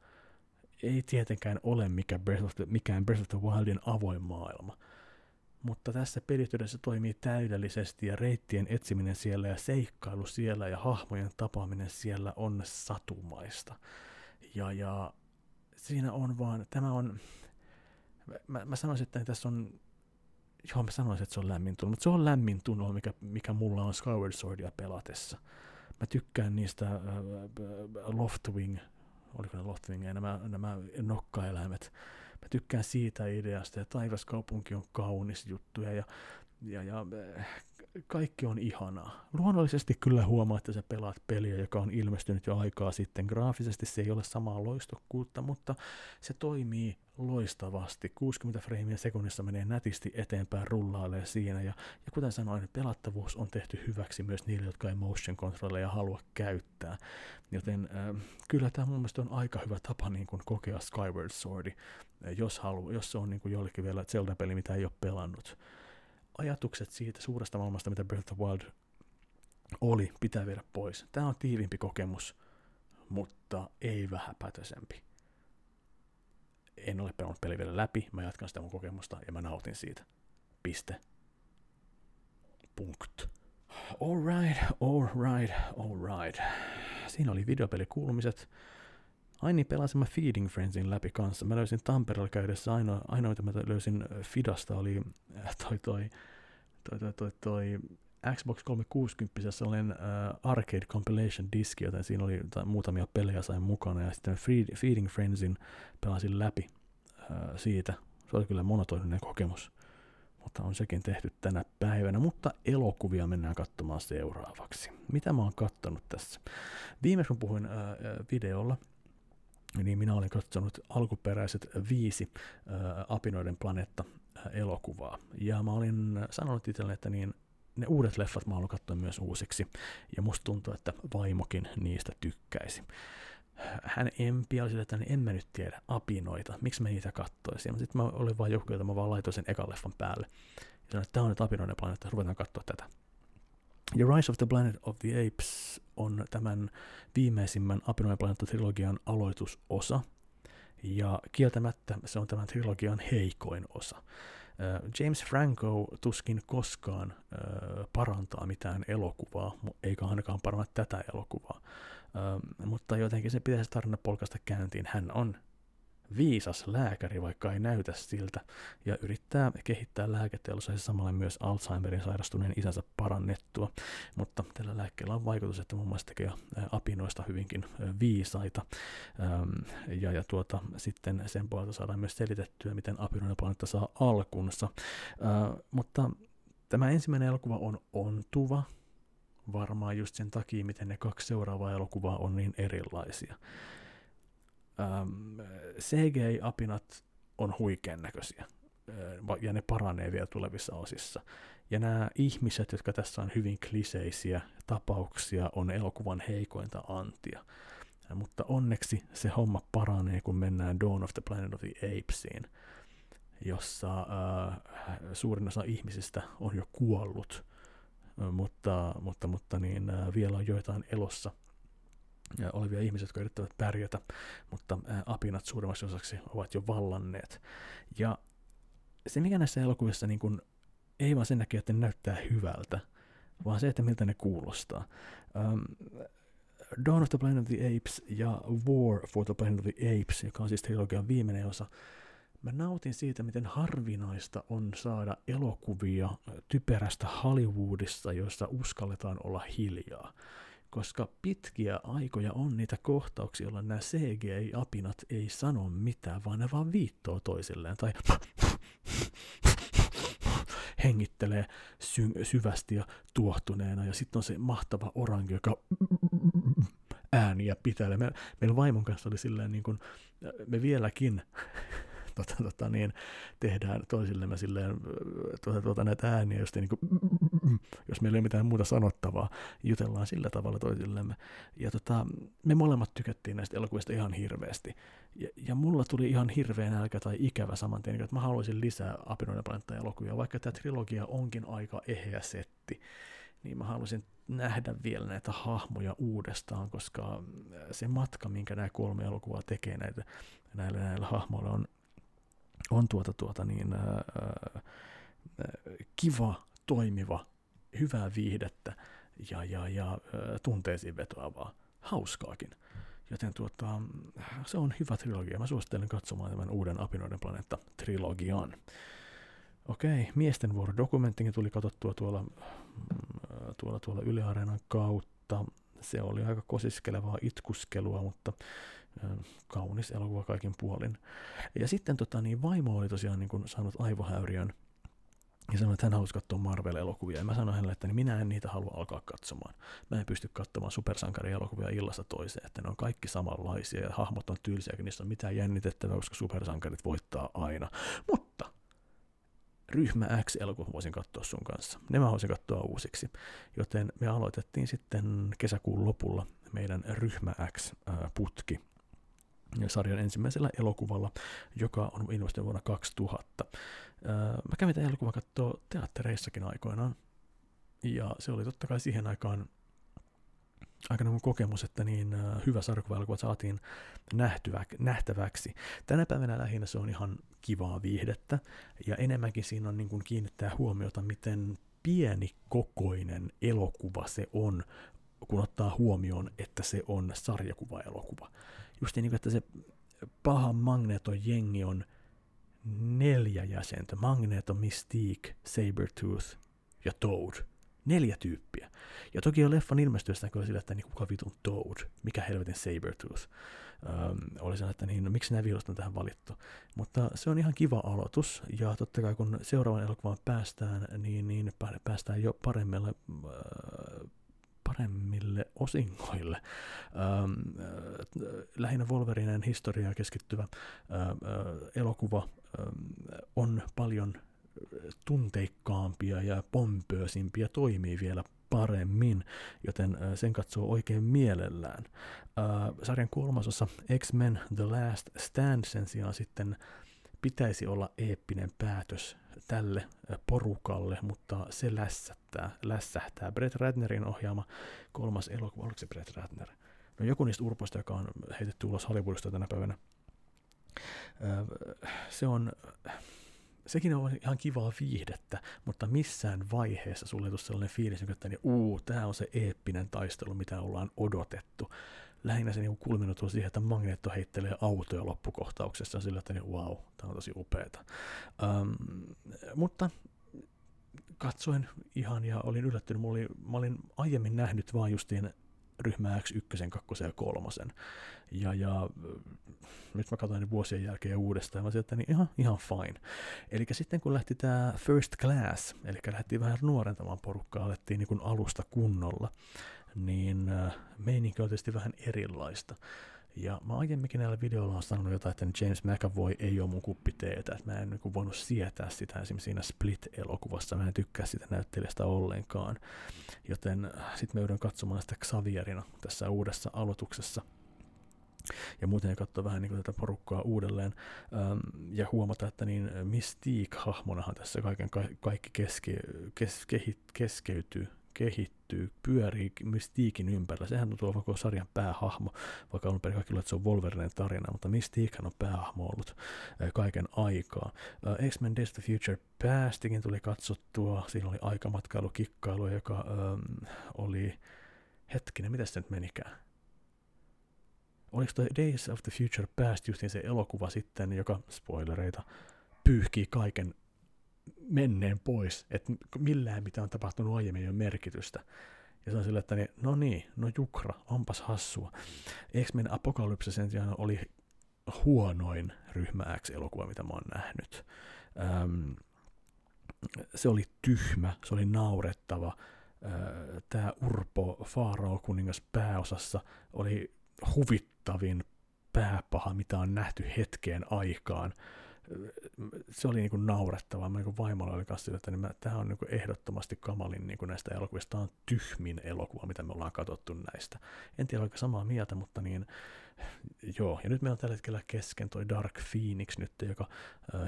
ei tietenkään ole mikä Breath of the, mikään Breath of the Wildin avoin maailma. Mutta tässä pelityydessä toimii täydellisesti ja reittien etsiminen siellä ja seikkailu siellä ja hahmojen tapaaminen siellä on satumaista. Ja, ja siinä on vaan, tämä on, mä, mä sanoisin, että tässä on, joo mä sanoisin, että se on lämmin tunne, mutta se on lämmin tunne, mikä, mikä mulla on Skyward Swordia pelatessa. Mä tykkään niistä äh, Loftwing, oliko ne Loftwing, nämä, nämä nokkaeläimet. Mä tykkään siitä ideasta, ja taivaskaupunki on kaunis juttu, ja, ja, ja kaikki on ihanaa. Luonnollisesti kyllä huomaa, että sä pelaat peliä, joka on ilmestynyt jo aikaa sitten. Graafisesti se ei ole samaa loistokkuutta, mutta se toimii loistavasti. 60 freimiä sekunnissa menee nätisti eteenpäin, rullailee siinä. Ja, ja kuten sanoin, pelattavuus on tehty hyväksi myös niille, jotka ei motion controlleja halua käyttää. Joten äh, kyllä tämä mun mielestä on aika hyvä tapa niin kuin kokea Skyward Swordi, jos, halu, jos se on niin kuin jollekin vielä Zelda-peli, mitä ei ole pelannut ajatukset siitä suuresta maailmasta, mitä Breath of the Wild oli, pitää viedä pois. Tämä on tiivimpi kokemus, mutta ei vähäpätöisempi. En ole pelannut peli vielä läpi, mä jatkan sitä mun kokemusta ja mä nautin siitä. Piste. Punkt. Alright, alright, alright. Siinä oli videopelikuulumiset. Ai niin, pelasin mä Feeding Friendsin läpi kanssa. Mä löysin Tampereella käydessä, ainoa, ainoa mitä mä löysin Fidasta oli äh, toi, toi, toi, toi, toi, toi Xbox 360 sellainen uh, Arcade Compilation diski, joten siinä oli tai muutamia pelejä sain mukana, ja sitten Feeding Friendsin pelasin läpi uh, siitä. Se oli kyllä monotoninen kokemus, mutta on sekin tehty tänä päivänä. Mutta elokuvia mennään katsomaan seuraavaksi. Mitä mä oon kattonut tässä? Viimeksi kun puhuin uh, videolla, niin minä olen katsonut alkuperäiset viisi ää, Apinoiden planeetta elokuvaa. Ja mä olin sanonut itselle, että niin ne uudet leffat mä haluan katsoa myös uusiksi. Ja musta tuntuu, että vaimokin niistä tykkäisi. Hän empi oli sille, että niin en mä nyt tiedä apinoita, miksi mä niitä kattoisin. Sitten mä olin vain joku, jota mä vaan laitoin sen ekan leffan päälle. Ja sanoin, että tämä on nyt apinoiden planeetta, ruvetaan katsoa tätä. Ja Rise of the Planet of the Apes on tämän viimeisimmän Apinoiden planeetta-trilogian aloitusosa, ja kieltämättä se on tämän trilogian heikoin osa. James Franco tuskin koskaan parantaa mitään elokuvaa, eikä ainakaan paranna tätä elokuvaa. Mutta jotenkin se pitäisi tarina polkasta käyntiin. Hän on viisas lääkäri, vaikka ei näytä siltä, ja yrittää kehittää lääketeollisuus ja samalla myös Alzheimerin sairastuneen isänsä parannettua. Mutta tällä lääkkeellä on vaikutus, että muun muassa tekee apinoista hyvinkin viisaita. Ja, ja tuota, sitten sen puolelta saadaan myös selitettyä, miten apinoiden planeetta saa alkunsa. Mutta tämä ensimmäinen elokuva on ontuva, varmaan just sen takia, miten ne kaksi seuraavaa elokuvaa on niin erilaisia ähm, CGI-apinat on huikean näköisiä ja ne paranee vielä tulevissa osissa. Ja nämä ihmiset, jotka tässä on hyvin kliseisiä tapauksia, on elokuvan heikointa antia. Mutta onneksi se homma paranee, kun mennään Dawn of the Planet of the Apesiin, jossa äh, suurin osa ihmisistä on jo kuollut, mutta, mutta, mutta niin, äh, vielä on joitain elossa – olevia ihmisiä, jotka yrittävät pärjätä, mutta apinat suurimmaksi osaksi ovat jo vallanneet. Ja se, mikä näissä elokuvissa niin kuin, ei vaan sen näkee, että ne näyttää hyvältä, vaan se, että miltä ne kuulostaa. Um, Dawn of the Planet of the Apes ja War for the Planet of the Apes, joka on siis trilogian viimeinen osa, mä nautin siitä, miten harvinaista on saada elokuvia typerästä Hollywoodista, joissa uskalletaan olla hiljaa koska pitkiä aikoja on niitä kohtauksia, joilla nämä CGI-apinat ei sano mitään, vaan ne vaan viittoo toisilleen, tai hengittelee sy- syvästi ja tuohtuneena, ja sitten on se mahtava orangi, joka ääniä pitää. Me, meillä vaimon kanssa oli silleen, niin kuin, me vieläkin tota, tota, niin, tehdään toisillemme silleen, tuota, tuota, näitä ääniä, just niin kuin, jos meillä ei ole mitään muuta sanottavaa, jutellaan sillä tavalla toisillemme. Ja tota, me molemmat tykättiin näistä elokuvista ihan hirveästi. Ja, ja mulla tuli ihan hirveän nälkä tai ikävä saman tien, että mä haluaisin lisää Apinoiden planeetta elokuvia, vaikka tämä trilogia onkin aika eheä setti niin mä haluaisin nähdä vielä näitä hahmoja uudestaan, koska se matka, minkä nämä kolme elokuvaa tekee näitä, näillä, näillä hahmoilla, on, on tuota, tuota niin, ää, ää, kiva, toimiva, hyvää viihdettä ja, ja, ja tunteisiin vetoavaa, hauskaakin. Joten tuota, se on hyvä trilogia. Mä suosittelen katsomaan tämän uuden Apinoiden planeetta-trilogian. Okei, miesten vuoro dokumenttikin tuli katsottua tuolla, mm, tuolla, tuolla Yle Areenan kautta. Se oli aika kosiskelevaa itkuskelua, mutta kaunis elokuva kaikin puolin. Ja sitten tota, niin vaimo oli tosiaan niin kuin saanut aivohäyriön ja sanoi, että hän halusi katsoa Marvel-elokuvia. Ja mä sanoin hänelle, että minä en niitä halua alkaa katsomaan. Mä en pysty katsomaan supersankarielokuvia illasta toiseen, että ne on kaikki samanlaisia ja hahmot on tylsiä, eikä niissä on mitään jännitettävää, koska supersankarit voittaa aina. Mutta ryhmä X-elokuva voisin katsoa sun kanssa. Ne mä voisin katsoa uusiksi. Joten me aloitettiin sitten kesäkuun lopulla meidän ryhmä X-putki sarjan ensimmäisellä elokuvalla, joka on ilmestynyt vuonna 2000. Mä kävin tämän elokuvan katsoa teattereissakin aikoinaan, ja se oli totta kai siihen aikaan aika kokemus, että niin uh, hyvä sarjakuva saatiin nähtyvä, nähtäväksi. Tänä päivänä lähinnä se on ihan kivaa viihdettä, ja enemmänkin siinä on niin kuin kiinnittää huomiota, miten pieni kokoinen elokuva se on, kun ottaa huomioon, että se on sarjakuva-elokuva. Just niin, että se paha Magneton jengi on neljä jäsentä. Magneto, Mystique, Sabertooth ja Toad Neljä tyyppiä. Ja toki jo leffan ilmestyessä kyllä sillä, että niin kuka vitun Toad, mikä helvetin Sabertooth. Oli se, että niin, no, miksi nämä vihollista on tähän valittu. Mutta se on ihan kiva aloitus, ja totta kai kun seuraavan elokuvan päästään, niin, niin päästään jo paremmille, äh, paremmille osingoille. Ähm, äh, lähinnä Wolverinen historiaa keskittyvä äh, elokuva on paljon tunteikkaampia ja pompöösimpiä toimii vielä paremmin, joten sen katsoo oikein mielellään. sarjan kolmasossa X-Men The Last Stand sen sijaan sitten pitäisi olla eeppinen päätös tälle porukalle, mutta se lässähtää, lässähtää. Brett Ratnerin ohjaama kolmas elokuva, oliko se Brett Ratner? No joku niistä urpoista, joka on heitetty ulos Hollywoodista tänä päivänä. Se on sekin on ihan kivaa viihdettä, mutta missään vaiheessa sulle ei tule sellainen fiilis, että niin, uu, tämä on se eeppinen taistelu, mitä ollaan odotettu. Lähinnä se niin kulminoituu siihen, että Magneetto heittelee autoja loppukohtauksessa sillä, että niin, wow, tämä on tosi upeata. Um, mutta katsoin ihan ja olin yllättynyt. Mä olin, mä olin aiemmin nähnyt vaan justiin ryhmä X1, 2 ja 3. Ja, ja nyt mä katsoin vuosien jälkeen uudestaan, mä sieltä niin ihan, ihan fine. Eli sitten kun lähti tämä First Class, eli lähti vähän nuorentamaan porukkaa, alettiin niin alusta kunnolla, niin äh, meininki on tietysti vähän erilaista. Ja mä aiemminkin näillä videoilla on sanonut jotain, että James McAvoy ei ole mun kuppiteetä, että mä en niin voinut sietää sitä esimerkiksi siinä Split-elokuvassa, mä en tykkää sitä näyttelijästä ollenkaan. Joten äh, sitten me joudun katsomaan sitä Xavierina tässä uudessa aloituksessa. Ja muuten katsoa vähän niin kuin tätä porukkaa uudelleen ähm, ja huomata, että niin Mystique-hahmonahan tässä kaiken ka- kaikki keske, kes, kehi, keskeytyy kehittyy, pyörii Mystiikin ympärillä. Sehän on tuo koko sarjan päähahmo, vaikka on perin kaikilla, että se on Wolverinen tarina, mutta Mystiikhan on päähahmo ollut kaiken aikaa. X-Men Days of the Future päästikin tuli katsottua, siinä oli aikamatkailu, kikkailu, joka ähm, oli, hetkinen, mitä se nyt menikään? Oliko toi Days of the Future Past justiin se elokuva sitten, joka, spoilereita, pyyhkii kaiken menneen pois, että millään mitä on tapahtunut aiemmin ei ole merkitystä. Ja se on sillä, että niin, no niin, no jukra, onpas hassua. X-Men Apocalypse sen sijaan oli huonoin ryhmä X-elokuva, mitä mä oon nähnyt. Öm, se oli tyhmä, se oli naurettava. Tämä Urpo Faarao kuningas pääosassa oli huvittavin pääpaha, mitä on nähty hetkeen aikaan se oli niin kuin naurettavaa. Mä niin vaimolla oli kanssa että niin tämä on niin kuin ehdottomasti kamalin niin kuin näistä elokuvista. Tämä on tyhmin elokuva, mitä me ollaan katsottu näistä. En tiedä, oliko samaa mieltä, mutta niin joo, ja nyt meillä on tällä hetkellä kesken toi Dark Phoenix nyt, joka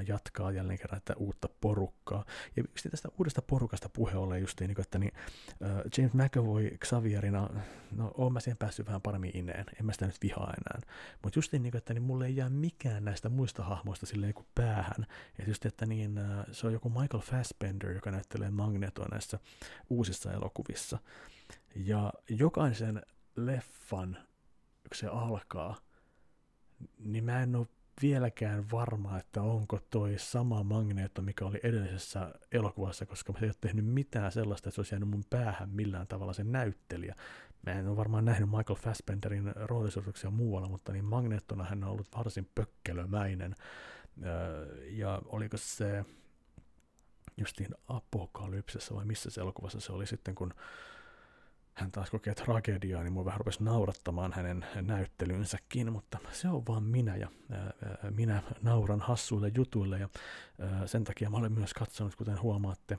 jatkaa jälleen kerran että uutta porukkaa. Ja yksi tästä uudesta porukasta puhe ollen just niin, että niin, James McAvoy Xavierina, no oon mä siihen päässyt vähän paremmin ineen, en mä sitä nyt vihaa enää. Mutta just niin, että niin mulle ei jää mikään näistä muista hahmoista silleen niin päähän. Ja just, että niin, se on joku Michael Fassbender, joka näyttelee Magnetoa näissä uusissa elokuvissa. Ja jokaisen leffan kun se alkaa, niin mä en ole vieläkään varma, että onko toi sama magneetto, mikä oli edellisessä elokuvassa, koska se ei ole tehnyt mitään sellaista, että se olisi jäänyt mun päähän millään tavalla se näyttelijä. Mä en ole varmaan nähnyt Michael Fassbenderin roolisuorituksia muualla, mutta niin magneettona hän on ollut varsin pökkelömäinen. Ja oliko se justiin Apokalypsessa vai missä se elokuvassa se oli sitten, kun hän taas kokee tragediaa, niin mua vähän rupesi naurattamaan hänen näyttelynsäkin, mutta se on vaan minä ja ää, minä nauran hassuille jutuille ja ää, sen takia mä olen myös katsonut, kuten huomaatte,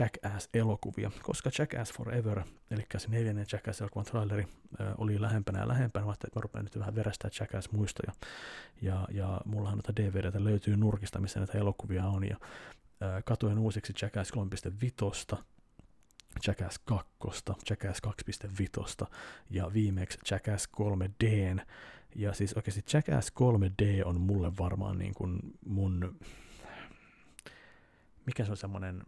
Jackass-elokuvia, koska Jackass Forever, eli se neljännen Jackass-elokuvan traileri, oli lähempänä ja lähempänä, että mä rupean nyt vähän verästää Jackass-muistoja, ja, ja mullahan noita DVDtä löytyy nurkista, missä näitä elokuvia on, ja katoin uusiksi Jackass 3.5, Jackass 2, Jackass 2.5 ja viimeksi Jackass 3D. Ja siis oikeasti Jackass 3D on mulle varmaan niin kuin mun, mikä se on semmoinen,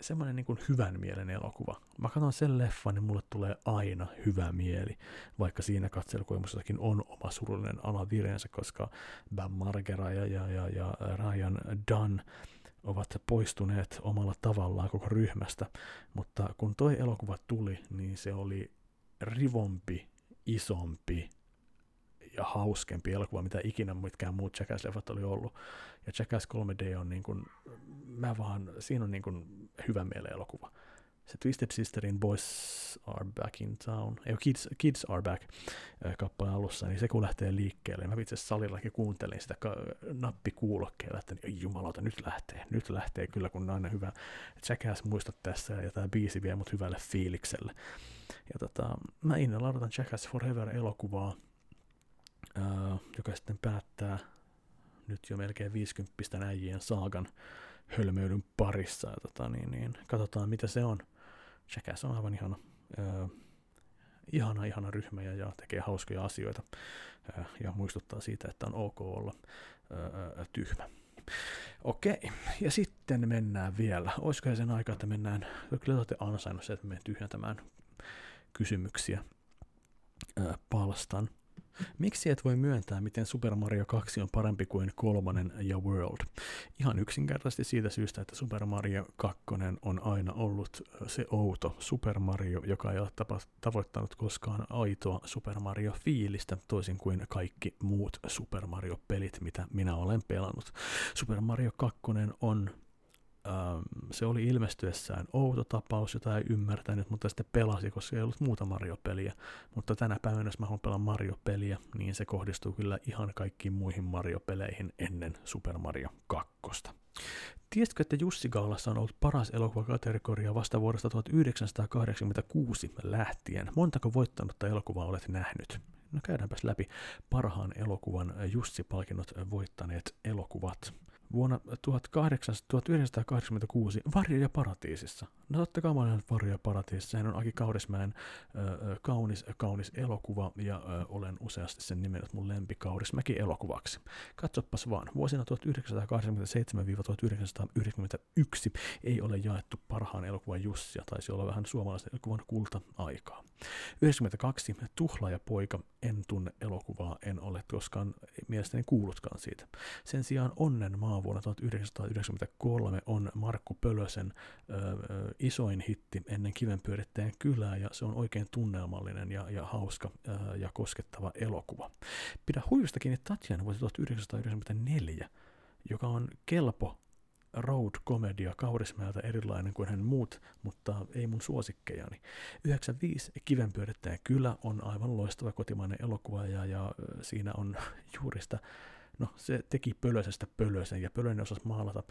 semmoinen niin kuin hyvän mielen elokuva. Mä katson sen leffan, niin mulle tulee aina hyvä mieli, vaikka siinä katselukoimussakin on oma surullinen alavireensä, koska Bam Margera ja, ja, ja, ja Ryan Dunn ovat poistuneet omalla tavallaan koko ryhmästä, mutta kun toi elokuva tuli, niin se oli rivompi, isompi ja hauskempi elokuva, mitä ikinä mitkään muut Jackass-leffat oli ollut. Ja Jackass 3D on niin kuin, mä vaan, siinä on niin kuin hyvä mieleen elokuva se Twisted Sisterin Boys Are Back in Town, ei Kids, Kids Are Back kappaleen alussa, niin se kun lähtee liikkeelle, mä itse salillakin kuuntelin sitä nappikuulokkeella, että niin, jumalauta, nyt lähtee, nyt lähtee kyllä, kun aina hyvä Jackass muistot tässä, ja tämä biisi vie mut hyvälle fiilikselle. Ja tota, mä innolla odotan Jackass Forever-elokuvaa, joka sitten päättää nyt jo melkein 50 äijien saagan hölmöilyn parissa. Ja tota, niin, niin, katsotaan, mitä se on. Jackass on aivan ihana, äh, ihana, ihana ryhmä ja, ja tekee hauskoja asioita äh, ja muistuttaa siitä, että on ok olla äh, tyhmä. Okei, ja sitten mennään vielä. Olisiko sen aika, että mennään, kyllä olette ansainnut se, että me tyhjentämään kysymyksiä äh, palstan. Miksi et voi myöntää, miten Super Mario 2 on parempi kuin kolmonen ja World? Ihan yksinkertaisesti siitä syystä, että Super Mario 2 on aina ollut se outo Super Mario, joka ei ole tapa- tavoittanut koskaan aitoa Super Mario-fiilistä, toisin kuin kaikki muut Super Mario-pelit, mitä minä olen pelannut. Super Mario 2 on se oli ilmestyessään outo tapaus, jota ei ymmärtänyt, mutta sitten pelasi, koska ei ollut muuta Mario-peliä. Mutta tänä päivänä, jos mä haluan pelaa Mario-peliä, niin se kohdistuu kyllä ihan kaikkiin muihin Mario-peleihin ennen Super Mario 2. Tiesitkö, että Jussi Gaalassa on ollut paras elokuvakategoria vasta vuodesta 1986 lähtien? Montako voittanutta elokuvaa olet nähnyt? No käydäänpäs läpi parhaan elokuvan Jussi-palkinnot voittaneet elokuvat vuonna 1986 Varjo ja paratiisissa. No totta kai mä olen Varjo ja paratiisissa. Sehän on Aki Kaurismäen ö, kaunis, kaunis elokuva ja ö, olen useasti sen nimennyt mun lempi Kaurismäki elokuvaksi. Katsopas vaan, vuosina 1987-1991 ei ole jaettu parhaan elokuvan Jussia, taisi olla vähän suomalaisen elokuvan kulta-aikaa. 92 Tuhla ja poika, en tunne elokuvaa, en ole koskaan mielestäni kuullutkaan siitä. Sen sijaan Onnen maa vuonna 1993 on Markku Pölösen isoin hitti ennen kivenpyörittäjän kylää, ja se on oikein tunnelmallinen ja, ja hauska ö, ja koskettava elokuva. Pidä huijusta kiinni Tatjana vuosi 1994, joka on kelpo road-komedia Kaurismäeltä erilainen kuin hän muut, mutta ei mun suosikkejani. 95 Kivenpyörittäjä kylä on aivan loistava kotimainen elokuva ja, ja siinä on juuri sitä no se teki Pölösestä Pölösen, ja Pölönen osasi maalata,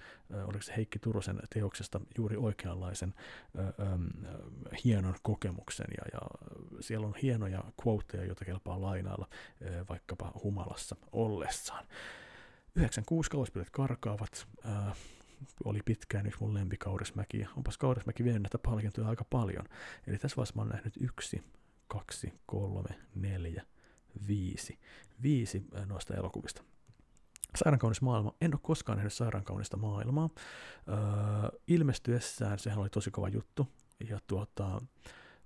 oliko se Heikki Turosen teoksesta juuri oikeanlaisen äh, äh, hienon kokemuksen, ja, ja siellä on hienoja quoteja, joita kelpaa lainailla äh, vaikkapa humalassa ollessaan. 96 kauspillet karkaavat, äh, oli pitkään yksi mun lempikaurismäki, ja onpas kaurismäki vienyt näitä palkintoja aika paljon. Eli tässä vaiheessa mä oon nähnyt yksi, kaksi, kolme, neljä, viisi. Viisi noista elokuvista. Sairaankaunis maailma. En ole koskaan nähnyt sairaankaunista maailmaa. Öö, ilmestyessään sehän oli tosi kova juttu. Ja tuota,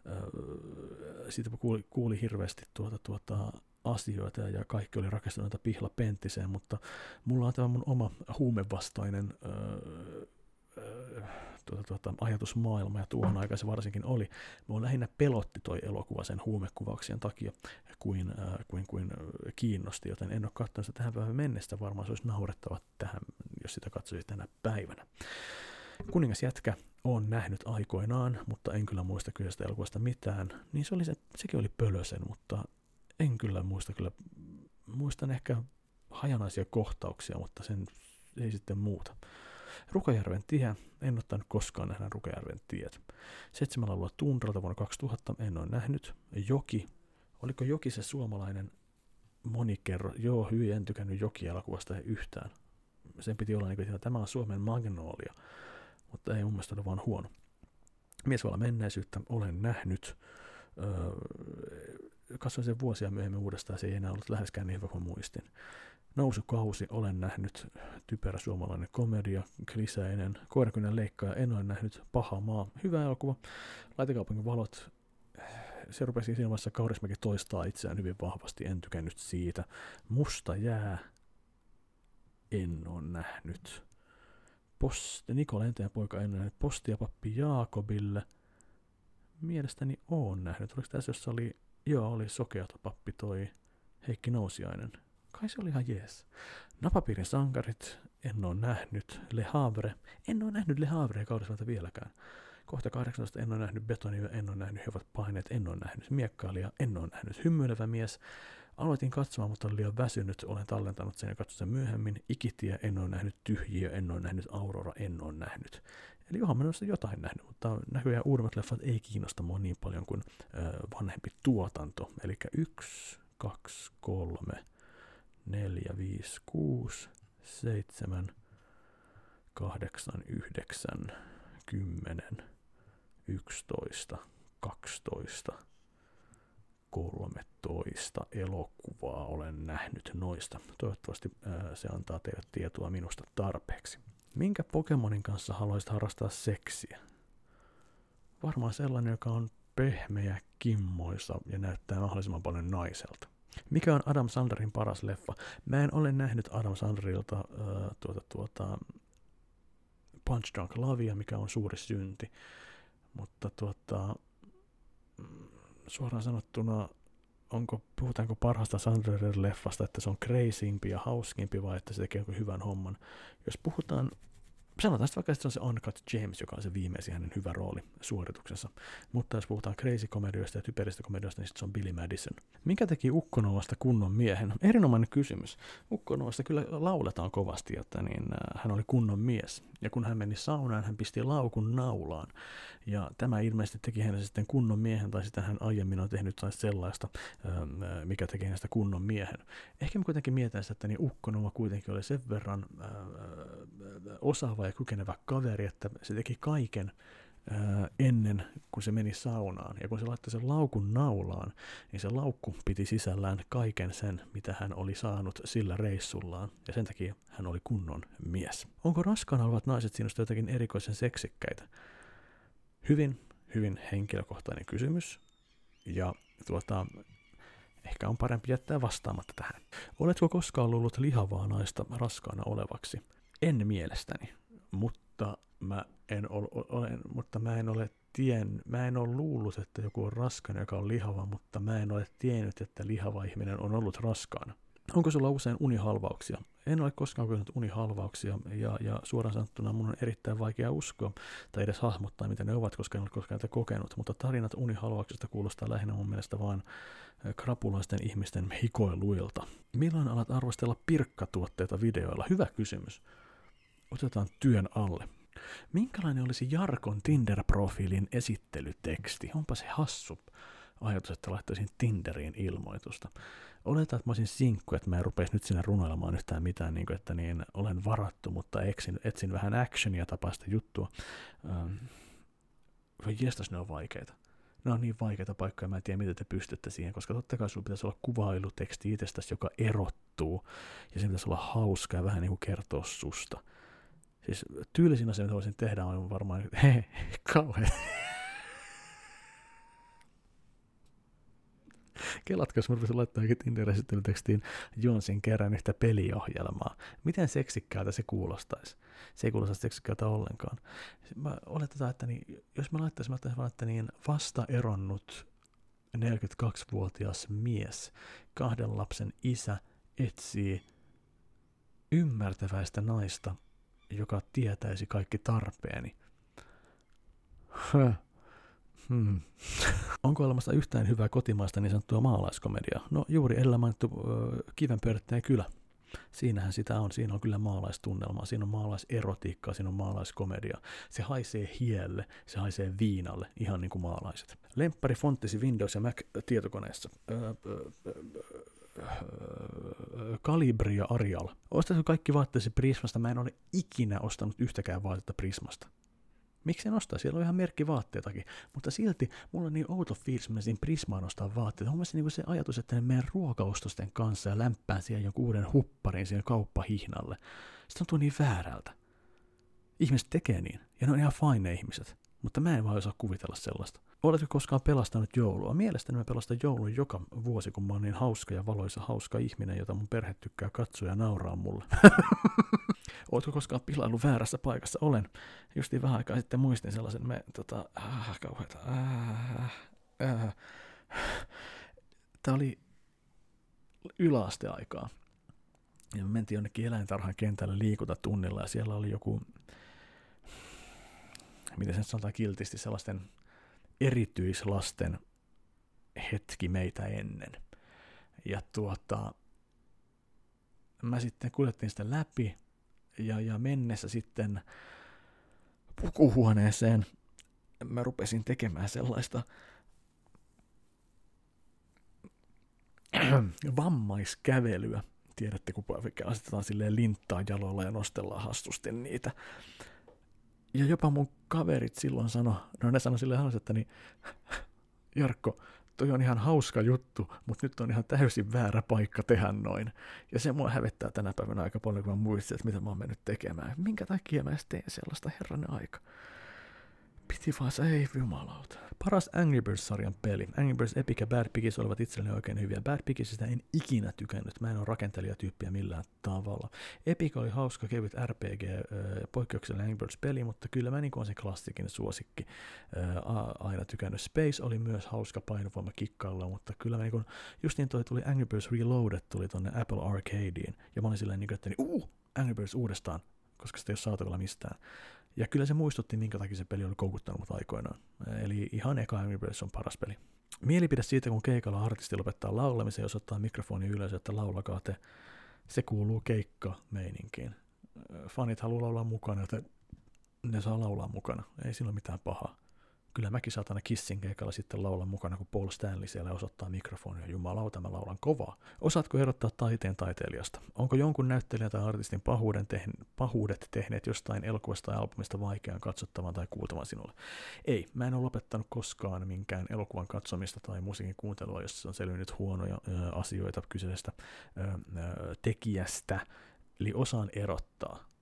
öö, siitä kuuli, kuuli hirveästi tuota, tuota, asioita ja kaikki oli rakentuneita pihla penttiseen, mutta mulla on tämä mun oma huumevastainen öö, tuota, tuota, ajatusmaailma, ja tuohon aikaan se varsinkin oli. Mua lähinnä pelotti toi elokuva sen huumekuvauksien takia, kuin, äh, kuin, kuin kiinnosti, joten en ole katsonut sitä tähän päivän mennessä, varmaan se olisi naurettava tähän, jos sitä katsoisi tänä päivänä. Kuningas jätkä on nähnyt aikoinaan, mutta en kyllä muista kyseisestä elokuvasta mitään, niin se oli se, sekin oli pölösen, mutta en kyllä muista kyllä, muistan ehkä hajanaisia kohtauksia, mutta sen ei sitten muuta. Rukajärven tie, en ottanut koskaan nähdä Rukajärven tiet. Seitsemällä alueella Tundralta vuonna 2000 en ole nähnyt. Joki, oliko Joki se suomalainen monikerro? Joo, hyvin en tykännyt Joki-elokuvasta yhtään. Sen piti olla niin kuin, että tämä on Suomen Magnolia, mutta ei mun mielestä ole vaan huono. Miesvala menneisyyttä olen nähnyt. Öö, katsoin sen vuosia myöhemmin uudestaan, se ei enää ollut läheskään niin hyvä kuin muistin. Nousukausi olen nähnyt, typerä suomalainen komedia, kliseinen, koirakynän leikkaaja en ole nähnyt, paha maa, hyvä elokuva, laitekaupungin valot, se rupesi siinä vaiheessa Kaurismäki toistaa itseään hyvin vahvasti, en tykännyt siitä. Musta jää, en ole nähnyt. Post, Niko Lenteen poika en ole nähnyt. Postia pappi Jaakobille. Mielestäni on nähnyt. Oliko tässä, jossa oli, joo, oli sokeata pappi toi Heikki Nousiainen kai se oli ihan jees. Napapiirin sankarit, en ole nähnyt. Le Havre, en ole nähnyt Le Havre kaudelliselta vieläkään. Kohta 18 en ole nähnyt Betonia, en ole nähnyt Hyvät paineet, en ole nähnyt Miekkailia, en ole nähnyt Hymyilevä mies. Aloitin katsomaan, mutta olin liian väsynyt, olen tallentanut sen ja katsoin sen myöhemmin. Ikitie, en ole nähnyt Tyhjiö, en ole nähnyt Aurora, en ole nähnyt. Eli onhan minä jotain nähnyt, mutta näköjään uudemmat leffat ei kiinnosta mua niin paljon kuin ö, vanhempi tuotanto. Eli yksi, kaksi, kolme, 4, 5, 6, 7, 8, 9, 10, 11, 12, 13 elokuvaa olen nähnyt noista. Toivottavasti ää, se antaa teille tietoa minusta tarpeeksi. Minkä Pokemonin kanssa haluaisit harrastaa seksiä? Varmaan sellainen, joka on pehmeä, kimmoisa ja näyttää mahdollisimman paljon naiselta. Mikä on Adam Sandlerin paras leffa? Mä en ole nähnyt Adam Sandlerilta tuota, tuota, Punch Drunk Lavia, mikä on suuri synti. Mutta tuota, mm, suoraan sanottuna, onko, puhutaanko parhaasta Sandlerin leffasta, että se on crazympi ja hauskimpi vai että se tekee hyvän homman. Jos puhutaan sanotaan sitten vaikka, että se on se Uncut James, joka on se viimeisin hänen hyvä rooli suorituksessa. Mutta jos puhutaan crazy-komedioista ja typeristä komedioista, niin se on Billy Madison. Mikä teki Ukkonovasta kunnon miehen? Erinomainen kysymys. Ukkonovasta kyllä lauletaan kovasti, että niin, äh, hän oli kunnon mies. Ja kun hän meni saunaan, hän pisti laukun naulaan. Ja tämä ilmeisesti teki hänen sitten kunnon miehen, tai sitten hän aiemmin on tehnyt sellaista, ähm, äh, mikä teki hänestä kunnon miehen. Ehkä mä kuitenkin mietin että niin Ukkonova kuitenkin oli sen verran äh, osaava ja kykenevä kaveri, että se teki kaiken ää, ennen kuin se meni saunaan. Ja kun se laittoi sen laukun naulaan, niin se laukku piti sisällään kaiken sen, mitä hän oli saanut sillä reissullaan. Ja sen takia hän oli kunnon mies. Onko raskaana olevat naiset sinusta jotakin erikoisen seksikkäitä? Hyvin, hyvin henkilökohtainen kysymys. Ja tuota, ehkä on parempi jättää vastaamatta tähän. Oletko koskaan luullut lihavaa naista raskaana olevaksi? En mielestäni mutta mä en ole, olen, mutta mä en ole tien, mä en ole luullut, että joku on raskaana, joka on lihava, mutta mä en ole tiennyt, että lihava ihminen on ollut raskaana. Onko sulla usein unihalvauksia? En ole koskaan kokenut unihalvauksia ja, ja suoraan sanottuna mun on erittäin vaikea uskoa tai edes hahmottaa, mitä ne ovat, koska en ole koskaan niitä kokenut. Mutta tarinat unihalvauksista kuulostaa lähinnä mun mielestä vain krapulaisten ihmisten hikoiluilta. Milloin alat arvostella pirkkatuotteita videoilla? Hyvä kysymys. Otetaan työn alle. Minkälainen olisi Jarkon Tinder-profiilin esittelyteksti? Onpa se hassu ajatus, että laittaisin Tinderiin ilmoitusta. Oletaan, että mä olisin sinkku, että mä en rupeisi nyt sinne runoilemaan yhtään mitään, niin kuin, että niin, olen varattu, mutta etsin, etsin vähän actionia tapaista juttua. Ähm, voi jestas, ne on vaikeita. Ne on niin vaikeita paikkoja, mä en tiedä, miten te pystytte siihen, koska totta kai sulla pitäisi olla kuvailuteksti itsestäsi, joka erottuu, ja se pitäisi olla hauska ja vähän niin kuin kertoa susta. Siis tyylisin asia, mitä voisin tehdä, on varmaan, he, kauhean. Kelatko, jos mä rupesin laittaa Tinder-esittelytekstiin Jonsin kerran yhtä peliohjelmaa. Miten seksikkäältä se kuulostaisi? Se ei kuulosta seksikkäältä ollenkaan. Mä oletetaan, että niin, jos mä laittaisin, mä laittaisin että niin vasta eronnut 42-vuotias mies, kahden lapsen isä, etsii ymmärtäväistä naista, joka tietäisi kaikki tarpeeni. Hmm. Onko olemassa yhtään hyvää kotimaista niin sanottua maalaiskomedia? No juuri edellä mainittu äh, Kivenpöydättäjä kylä. Siinähän sitä on. Siinä on kyllä maalaistunnelmaa, siinä on maalaiserotiikkaa, siinä on maalaiskomedia. Se haisee hielle, se haisee viinalle, ihan niin kuin maalaiset. Lemppari fonttisi Windows ja Mac tietokoneessa. Öö, öö, Kalibri ja Arial. Ostatko kaikki vaatteesi Prismasta? Mä en ole ikinä ostanut yhtäkään vaatetta Prismasta. Miksi en ostaa? Siellä on ihan merkki vaatteetakin. Mutta silti mulla on niin outo fiilis, että siinä Prismaan ostaa vaatteita. On niin se ajatus, että ne meidän ruokaostosten kanssa ja lämpään siihen jonkun uuden hupparin siihen kauppahihnalle. Se tuntuu niin väärältä. Ihmiset tekee niin. Ja ne on ihan fine ihmiset. Mutta mä en vaan osaa kuvitella sellaista. Oletko koskaan pelastanut joulua? Mielestäni mä pelastan joulun joka vuosi, kun mä oon niin hauska ja valoisa hauska ihminen, jota mun perhe tykkää katsoa ja nauraa mulle. Oletko koskaan pilaillut väärässä paikassa? Olen. Justiin vähän aikaa sitten muistin sellaisen, me, tota, äh, kauheeta, äh, äh. Tämä oli yläasteaikaa. Ja me mentiin jonnekin eläintarhan kentälle liikuntatunnilla ja siellä oli joku, miten sen sanotaan kiltisti, sellaisten erityislasten hetki meitä ennen. Ja tuota, mä sitten kuljettiin sitä läpi ja, ja mennessä sitten pukuhuoneeseen mä rupesin tekemään sellaista vammaiskävelyä. Tiedätte, kun asetetaan silleen linttaa jaloilla ja nostellaan hastusti niitä. Ja jopa mun kaverit silloin sano, no ne sanoi silleen että niin, Jarkko, toi on ihan hauska juttu, mutta nyt on ihan täysin väärä paikka tehdä noin. Ja se mua hävettää tänä päivänä aika paljon, kun mä muistin, että mitä mä oon mennyt tekemään. Minkä takia mä edes teen sellaista herranen aika? Piti vaan se, ei jumalauta. Paras Angry Birds-sarjan peli. Angry Birds Epic ja Bad Piggies olivat itselleni oikein hyviä. Bad Piggiesistä en ikinä tykännyt. Mä en ole rakentelijatyyppiä millään tavalla. Epic oli hauska, kevyt RPG, poikkeuksellinen Angry Birds-peli, mutta kyllä mä niin kuin on se klassikin suosikki. Aina tykännyt. Space oli myös hauska painovoima kikkailla, mutta kyllä mä niin kuin, just niin toi tuli Angry Birds Reloaded tuli tonne Apple Arcadeen. Ja mä olin silleen niin kuin, että niin, uh, Angry Birds uudestaan, koska sitä ei ole saatavilla mistään. Ja kyllä se muistutti, minkä takia se peli oli koukuttanut mut aikoinaan. Eli ihan eka Angry Birds on paras peli. Mielipide siitä, kun keikalla artisti lopettaa laulamisen ja osoittaa mikrofoni ylös, että laulakaa te. Se kuuluu keikka-meininkiin. Fanit haluaa laulaa mukana, että ne saa laulaa mukana. Ei sillä ole mitään pahaa kyllä mäkin saatan Kissin keikalla sitten laulaa mukana, kun Paul Stanley siellä osoittaa mikrofonia. Jumalauta, mä laulan kovaa. Osaatko erottaa taiteen taiteilijasta? Onko jonkun näyttelijän tai artistin pahuuden tehn, pahuudet tehneet jostain elokuvasta tai albumista vaikean katsottavan tai kuultavan sinulle? Ei, mä en ole lopettanut koskaan minkään elokuvan katsomista tai musiikin kuuntelua, jos on selvinnyt huonoja ö, asioita kyseisestä ö, ö, tekijästä. Eli osaan erottaa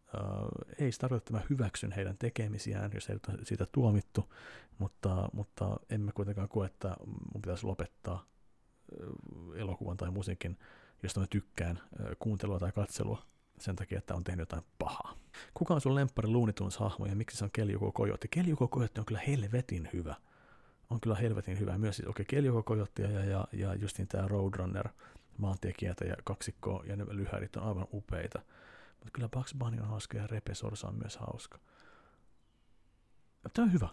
ei tarkoita, että mä hyväksyn heidän tekemisiään, jos heiltä on siitä tuomittu, mutta, mutta emme kuitenkaan koe, että mun pitäisi lopettaa elokuvan tai musiikin, josta mä tykkään, kuuntelua tai katselua sen takia, että on tehnyt jotain pahaa. Kuka on sun lemppari Looney hahmo ja miksi se on Keljuko Kojotti? Keljuko Kojotti on kyllä helvetin hyvä. On kyllä helvetin hyvä. Myös siis, okei, okay, Keljuko Kojotti ja, ja, ja justin tämä Roadrunner maantiekieltä ja kaksikkoa ja ne lyhärit on aivan upeita. Mutta kyllä Bugs Bunny on hauska ja Repesorsa on myös hauska. Tämä on hyvä.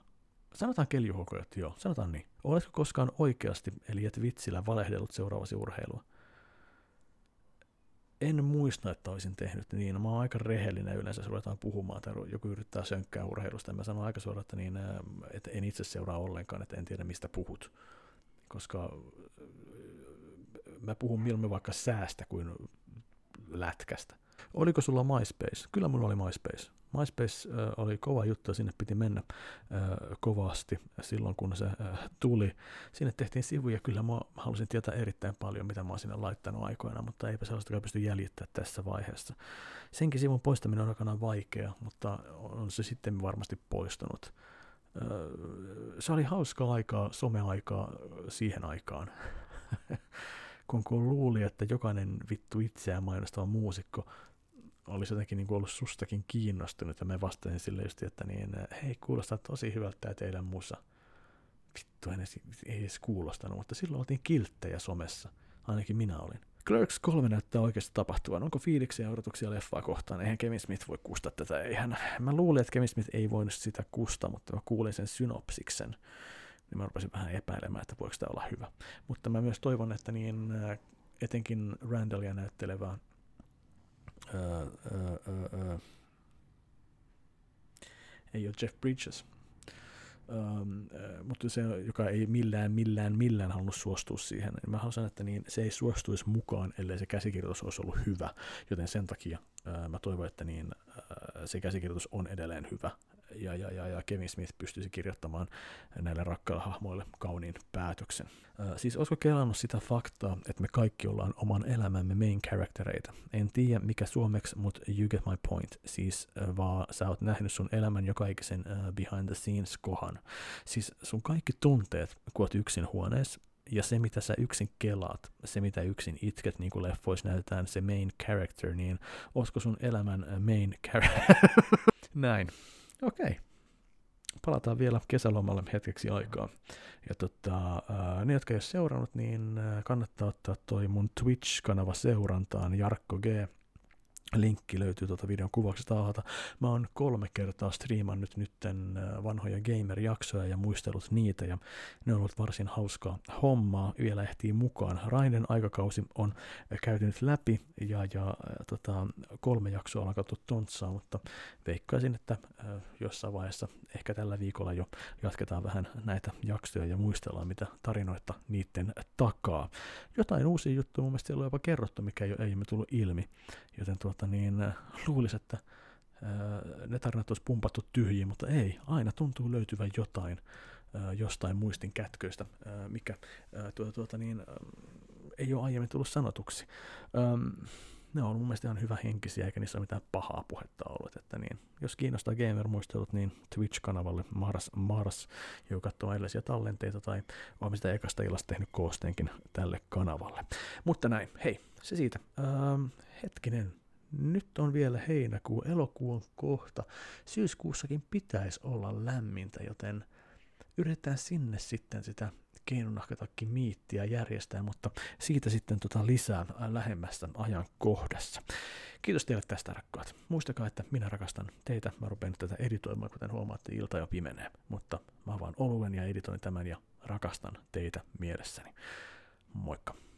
Sanotaan keljuhokojat, joo, sanotaan niin. Oletko koskaan oikeasti, eli et vitsillä valehdellut seuraavasi urheilua? En muista, että olisin tehnyt niin. Mä oon aika rehellinen yleensä, jos ruvetaan puhumaan tai joku yrittää sönkkää urheilusta. Mä sanon aika suoraan, että, niin, että en itse seuraa ollenkaan, että en tiedä mistä puhut. Koska mä puhun mieluummin vaikka säästä kuin lätkästä. Oliko sulla MySpace? Kyllä mulla oli MySpace. MySpace oli kova juttu ja sinne piti mennä kovasti silloin, kun se tuli. Sinne tehtiin sivuja, kyllä mä halusin tietää erittäin paljon, mitä mä oon sinne laittanut aikoina, mutta eipä sellaista pysty jäljittämään tässä vaiheessa. Senkin sivun poistaminen on aikanaan vaikea, mutta on se sitten varmasti poistunut. Se oli hauskaa aikaa, someaikaa siihen aikaan. kun, kun luuli, että jokainen vittu itseään mainostava muusikko olisi jotenkin niin kuin ollut sustakin kiinnostunut, ja me vastasin sille just, että niin, hei, kuulostaa tosi hyvältä tämä teidän musa. Vittu, en edes, ei edes kuulostanut, mutta silloin oltiin kilttejä somessa, ainakin minä olin. Clerks 3 näyttää oikeasti tapahtuvan. Onko fiiliksiä ja odotuksia leffaa kohtaan? Eihän Kevin Smith voi kustaa tätä. Eihän. Mä luulin, että Kevin Smith ei voinut sitä kustaa, mutta mä kuulin sen synopsiksen. Niin mä rupesin vähän epäilemään, että voiko tämä olla hyvä. Mutta mä myös toivon, että niin etenkin Randallia näyttelevää ei ole Jeff Bridges, Um, uh, mutta se, joka ei millään, millään, millään halunnut suostua siihen, niin mä haluan että niin, se ei suostuisi mukaan, ellei se käsikirjoitus olisi ollut hyvä, joten sen takia uh, mä toivon, että niin, uh, se käsikirjoitus on edelleen hyvä, ja, ja, ja, ja Kevin Smith pystyisi kirjoittamaan näille rakkaille hahmoille kauniin päätöksen. Äh, siis olisiko kelannut sitä faktaa, että me kaikki ollaan oman elämämme main charactereita? En tiedä mikä suomeksi, mutta you get my point. Siis äh, vaan sä oot nähnyt sun elämän joka ikisen äh, behind the scenes kohan. Siis sun kaikki tunteet, kun oot yksin huoneessa, ja se, mitä sä yksin kelaat, se, mitä yksin itket, niin kuin leffoissa näytetään, se main character, niin olisiko sun elämän main character? Näin. Okei. Okay. Palataan vielä kesälomalle hetkeksi aikaa. Ja tota, ne, jotka ei ole seurannut, niin kannattaa ottaa toi mun Twitch-kanava seurantaan, Jarkko G Linkki löytyy tuota videon kuvauksesta alhaalta. Mä oon kolme kertaa striimannut nytten äh, vanhoja gamer-jaksoja ja muistellut niitä, ja ne on ollut varsin hauskaa hommaa. Vielä ehtii mukaan. Raiden aikakausi on käytynyt läpi, ja, ja äh, tota, kolme jaksoa on katsottu tontsaa, mutta veikkaisin, että äh, jossain vaiheessa, ehkä tällä viikolla jo, jatketaan vähän näitä jaksoja ja muistellaan, mitä tarinoita niiden takaa. Jotain uusia juttuja mun mielestä siellä on jopa kerrottu, mikä ei ole, tullut ilmi, joten tuota, niin äh, luulisi, että äh, ne tarinat olisi pumpattu tyhjiin, mutta ei, aina tuntuu löytyvän jotain äh, jostain muistin kätköistä, mikä tuota, tuota, niin, ei ole aiemmin tullut sanotuksi. Ähm, ne on mun mielestä ihan hyvä henkisiä, eikä niissä ole mitään pahaa puhetta ollut. Että niin, jos kiinnostaa gamer-muistelut, niin Twitch-kanavalle Mars, Mars jo katsoa edellisiä tallenteita, tai olemme sitä ekasta illasta tehnyt koosteenkin tälle kanavalle. Mutta näin, hei, se siitä. Ähm, hetkinen, nyt on vielä heinäkuu, elokuu on kohta. Syyskuussakin pitäisi olla lämmintä, joten yritetään sinne sitten sitä keinonahkatakki miittiä järjestää, mutta siitä sitten tota lisää lähemmästä ajan kohdassa. Kiitos teille tästä rakkaat. Muistakaa, että minä rakastan teitä. Mä rupean tätä editoimaan, kuten huomaatte, ilta jo pimenee. Mutta mä vaan oluen ja editoin tämän ja rakastan teitä mielessäni. Moikka!